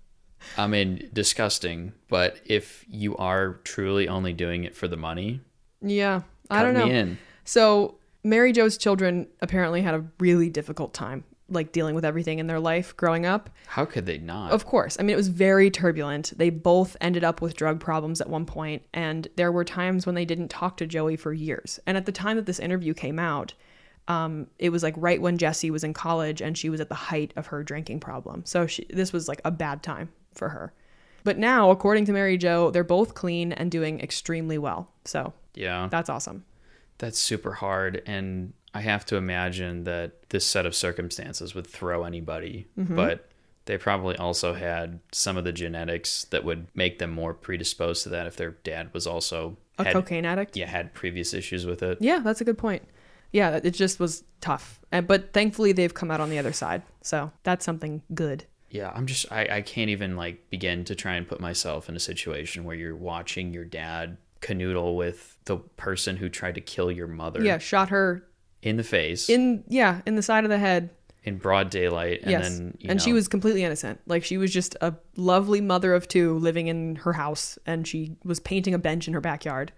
Speaker 2: I mean, disgusting. But if you are truly only doing it for the money,
Speaker 1: yeah, I don't know.
Speaker 2: In.
Speaker 1: So Mary Jo's children apparently had a really difficult time like dealing with everything in their life growing up.
Speaker 2: How could they not?
Speaker 1: Of course. I mean, it was very turbulent. They both ended up with drug problems at one point, and there were times when they didn't talk to Joey for years. And at the time that this interview came out, um, it was like right when Jessie was in college and she was at the height of her drinking problem. So she, this was like a bad time for her. But now, according to Mary Jo, they're both clean and doing extremely well. So
Speaker 2: yeah,
Speaker 1: that's awesome.
Speaker 2: That's super hard, and I have to imagine that this set of circumstances would throw anybody, mm-hmm. but they probably also had some of the genetics that would make them more predisposed to that if their dad was also
Speaker 1: a had, cocaine addict.
Speaker 2: Yeah, had previous issues with it.
Speaker 1: Yeah, that's a good point. Yeah, it just was tough. But thankfully they've come out on the other side. So that's something good
Speaker 2: yeah i'm just I, I can't even like begin to try and put myself in a situation where you're watching your dad canoodle with the person who tried to kill your mother
Speaker 1: yeah shot her
Speaker 2: in the face
Speaker 1: in yeah in the side of the head
Speaker 2: in broad daylight and
Speaker 1: yes.
Speaker 2: then
Speaker 1: and know, she was completely innocent like she was just a lovely mother of two living in her house and she was painting a bench in her backyard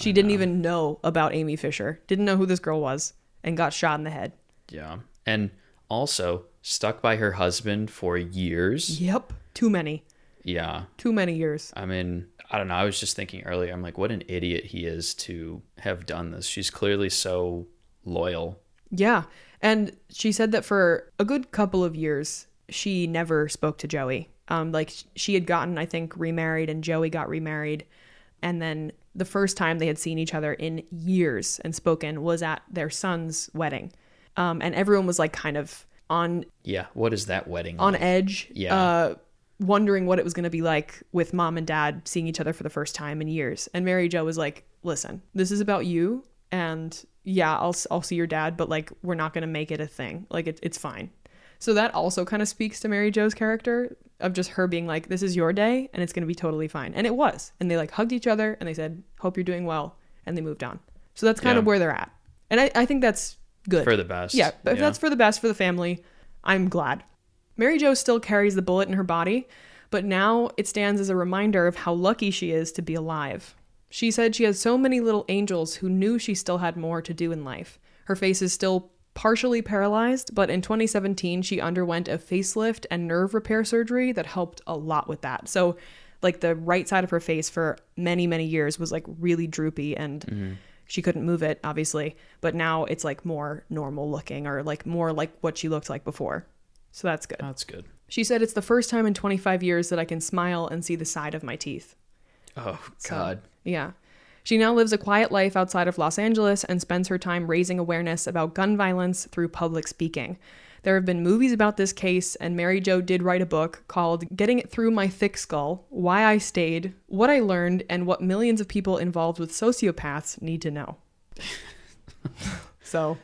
Speaker 1: she didn't even know about amy fisher didn't know who this girl was and got shot in the head
Speaker 2: yeah and also stuck by her husband for years.
Speaker 1: Yep. Too many.
Speaker 2: Yeah.
Speaker 1: Too many years.
Speaker 2: I mean, I don't know. I was just thinking earlier, I'm like, what an idiot he is to have done this. She's clearly so loyal.
Speaker 1: Yeah. And she said that for a good couple of years, she never spoke to Joey. Um, like she had gotten, I think, remarried and Joey got remarried. And then the first time they had seen each other in years and spoken was at their son's wedding. Um, and everyone was like kind of on
Speaker 2: yeah what is that wedding
Speaker 1: on
Speaker 2: like?
Speaker 1: edge
Speaker 2: yeah.
Speaker 1: uh, wondering what it was going to be like with mom and dad seeing each other for the first time in years. And mary jo was like listen this is about you and yeah i'll, I'll see your dad but like we're not going to make it a thing. Like it, it's fine. So that also kind of speaks to mary jo's character of just her being like this is your day and it's going to be totally fine and it was and they like hugged each other and they said hope you're doing well and they moved on so that's kind yeah. of where they're at and I, I think that's good.
Speaker 2: For the best.
Speaker 1: Yeah, but yeah. that's for the best for the family. I'm glad. Mary Jo still carries the bullet in her body, but now it stands as a reminder of how lucky she is to be alive. She said she has so many little angels who knew she still had more to do in life. Her face is still partially paralyzed, but in 2017 she underwent a facelift and nerve repair surgery that helped a lot with that. So, like the right side of her face for many, many years was like really droopy and mm-hmm. she couldn't move it obviously but now it's like more normal looking or like more like what she looked like before. So that's good.
Speaker 2: That's good.
Speaker 1: She said it's the first time in 25 years that i can smile and see the side of my teeth.
Speaker 2: Oh god. so,
Speaker 1: yeah she now lives a quiet life outside of Los Angeles and spends her time raising awareness about gun violence through public speaking. There have been movies about this case, and Mary Jo did write a book called Getting It Through My Thick Skull Why I Stayed, What I Learned, and What Millions of People Involved with Sociopaths Need to Know. so,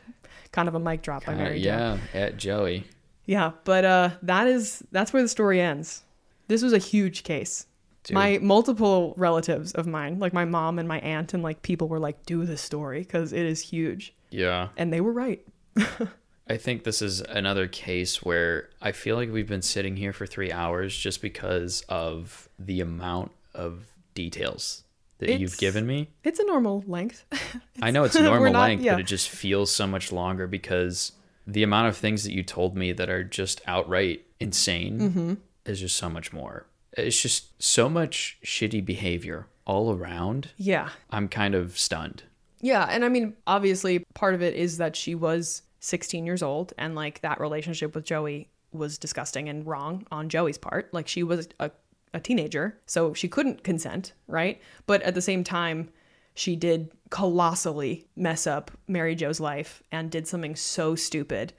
Speaker 1: kind of a mic drop
Speaker 2: by
Speaker 1: Mary
Speaker 2: Jo. Yeah, at Joey.
Speaker 1: Yeah, but uh, that is that's where the story ends. This was a huge case. Dude. My multiple relatives of mine, like my mom and my aunt, and like people were like, "Do this story because it is huge."
Speaker 2: Yeah,
Speaker 1: and they were right.
Speaker 2: I think this is another case where I feel like we've been sitting here for three hours just because of the amount of details that it's, you've given me.
Speaker 1: It's a normal length.
Speaker 2: I know it's normal not, length, yeah. but it just feels so much longer because the amount of things that you told me that are just outright insane mm-hmm. is just so much more. It's just so much shitty behavior all around.
Speaker 1: Yeah.
Speaker 2: I'm kind of stunned.
Speaker 1: Yeah. And I mean, obviously, part of it is that she was 16 years old and like that relationship with Joey was disgusting and wrong on Joey's part. Like she was a, a teenager, so she couldn't consent, right? But at the same time, she did colossally mess up Mary Jo's life and did something so stupid.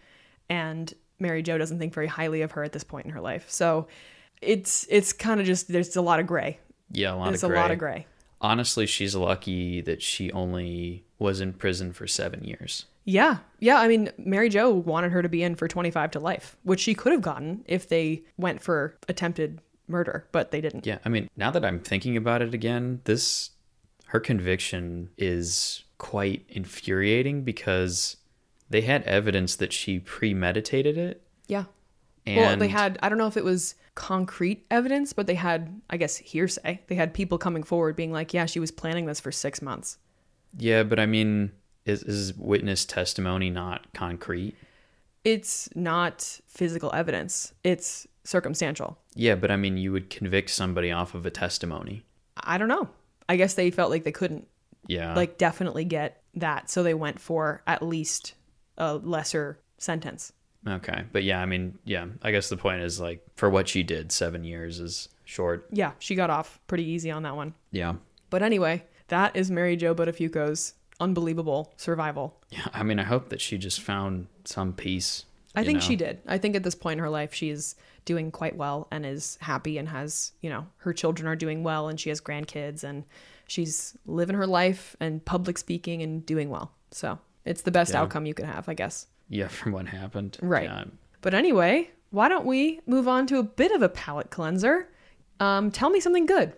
Speaker 1: And Mary Joe doesn't think very highly of her at this point in her life. So it's it's kind of just there's a lot of gray.
Speaker 2: Yeah, a lot
Speaker 1: there's
Speaker 2: of gray.
Speaker 1: a lot of gray.
Speaker 2: Honestly, she's lucky that she only was in prison for seven years.
Speaker 1: Yeah. Yeah. I mean, Mary Jo wanted her to be in for 25 to life, which she could have gotten if they went for attempted murder, but they didn't.
Speaker 2: Yeah. I mean, now that I'm thinking about it again, this, her conviction is quite infuriating because they had evidence that she premeditated it.
Speaker 1: Yeah. And well, they had, I don't know if it was concrete evidence, but they had, I guess, hearsay. They had people coming forward being like, yeah, she was planning this for six months.
Speaker 2: Yeah, but I mean, is, is witness testimony not concrete?
Speaker 1: It's not physical evidence. It's circumstantial.
Speaker 2: Yeah, but I mean, you would convict somebody off of a testimony.
Speaker 1: I don't know. I guess they felt like they couldn't.
Speaker 2: Yeah.
Speaker 1: Like definitely get that, so they went for at least a lesser sentence.
Speaker 2: Okay, but yeah, I mean, yeah, I guess the point is like for what she did, seven years is short.
Speaker 1: Yeah, she got off pretty easy on that one.
Speaker 2: Yeah.
Speaker 1: But anyway, that is Mary Jo Buttafuoco's unbelievable survival.
Speaker 2: Yeah, I mean, I hope that she just found some peace.
Speaker 1: I think know? she did. I think at this point in her life, she's doing quite well and is happy and has, you know, her children are doing well and she has grandkids and she's living her life and public speaking and doing well. So it's the best yeah. outcome you could have, I guess.
Speaker 2: Yeah, from what happened.
Speaker 1: Right.
Speaker 2: Yeah.
Speaker 1: But anyway, why don't we move on to a bit of a palate cleanser? Um, tell me something good.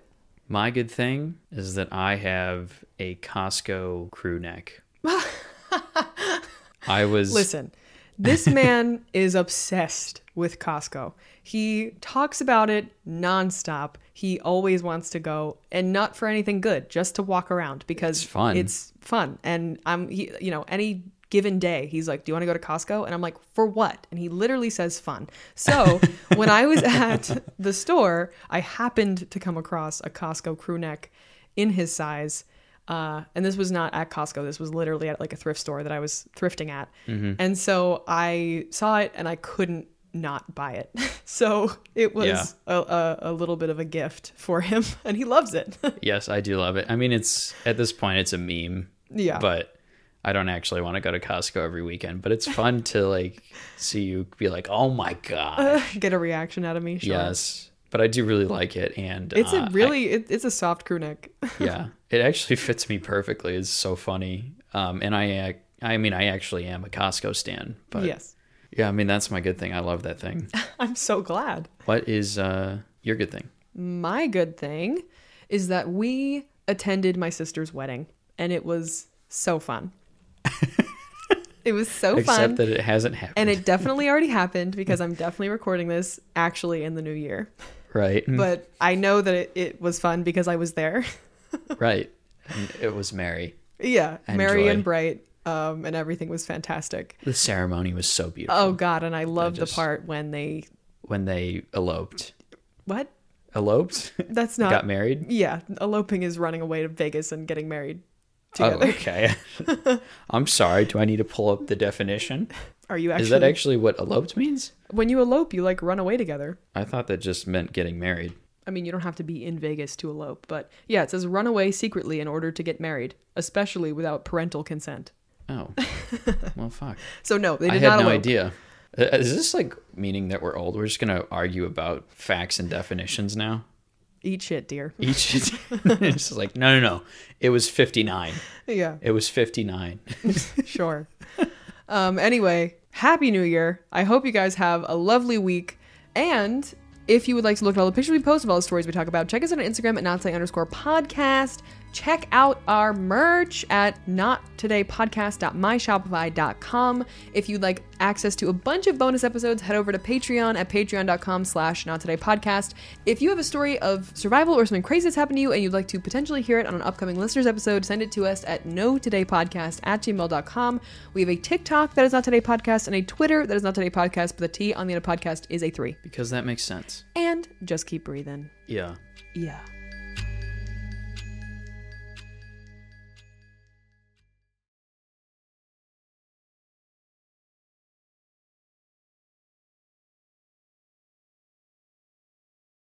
Speaker 2: My good thing is that I have a Costco crew neck. I was.
Speaker 1: Listen, this man is obsessed with Costco. He talks about it nonstop. He always wants to go, and not for anything good, just to walk around because
Speaker 2: it's fun.
Speaker 1: It's fun, and I'm, he, you know, any given day, he's like, Do you want to go to Costco? And I'm like, For what? And he literally says fun. So when I was at the store, I happened to come across a Costco crew neck in his size. Uh, and this was not at Costco. This was literally at like a thrift store that I was thrifting at.
Speaker 2: Mm-hmm.
Speaker 1: And so I saw it and I couldn't not buy it. so it was yeah. a, a, a, little bit of a gift for him and he loves it.
Speaker 2: yes, I do love it. I mean, it's at this point, it's a meme.
Speaker 1: Yeah.
Speaker 2: But I don't actually want to go to Costco every weekend, but it's fun to like see you be like, "Oh my god!"
Speaker 1: Get a reaction out of me.
Speaker 2: Sure. Yes, but I do really like it, and
Speaker 1: it's uh, a really I, it, it's a soft crew neck.
Speaker 2: yeah, it actually fits me perfectly. It's so funny, um, and I I mean I actually am a Costco stan, but
Speaker 1: yes,
Speaker 2: yeah, I mean that's my good thing. I love that thing.
Speaker 1: I'm so glad.
Speaker 2: What is uh, your good thing?
Speaker 1: My good thing is that we attended my sister's wedding, and it was so fun. It was so
Speaker 2: Except
Speaker 1: fun.
Speaker 2: Except that it hasn't happened.
Speaker 1: And it definitely already happened because I'm definitely recording this actually in the new year.
Speaker 2: Right.
Speaker 1: But I know that it, it was fun because I was there.
Speaker 2: right. And it was merry.
Speaker 1: Yeah. And merry joy. and bright. Um, and everything was fantastic.
Speaker 2: The ceremony was so beautiful.
Speaker 1: Oh God, and I loved just, the part when they
Speaker 2: when they eloped.
Speaker 1: What?
Speaker 2: Eloped?
Speaker 1: That's not
Speaker 2: got married?
Speaker 1: Yeah. Eloping is running away to Vegas and getting married.
Speaker 2: Oh, together. Oh, okay. I'm sorry. Do I need to pull up the definition?
Speaker 1: Are you actually?
Speaker 2: Is that actually what eloped means?
Speaker 1: When you elope, you like run away together.
Speaker 2: I thought that just meant getting married.
Speaker 1: I mean, you don't have to be in Vegas to elope, but yeah, it says run away secretly in order to get married, especially without parental consent.
Speaker 2: Oh, well, fuck.
Speaker 1: so no, they
Speaker 2: did not.
Speaker 1: I had
Speaker 2: no
Speaker 1: elope.
Speaker 2: idea. Is this like meaning that we're old? We're just gonna argue about facts and definitions now.
Speaker 1: Eat shit, dear.
Speaker 2: Eat shit. it's like, no, no, no. It was 59.
Speaker 1: Yeah.
Speaker 2: It was 59.
Speaker 1: sure. Um, anyway, Happy New Year. I hope you guys have a lovely week. And if you would like to look at all the pictures we post of all the stories we talk about, check us out on Instagram at not underscore podcast. Check out our merch at nottodaypodcast.myshopify.com. If you'd like access to a bunch of bonus episodes, head over to Patreon at patreon.com slash nottodaypodcast. If you have a story of survival or something crazy that's happened to you and you'd like to potentially hear it on an upcoming listeners episode, send it to us at notodaypodcast at gmail.com. We have a TikTok that is Not Today Podcast and a Twitter that is Not Today Podcast, but the T on the end of podcast is a three.
Speaker 2: Because that makes sense.
Speaker 1: And just keep breathing.
Speaker 2: Yeah.
Speaker 1: Yeah.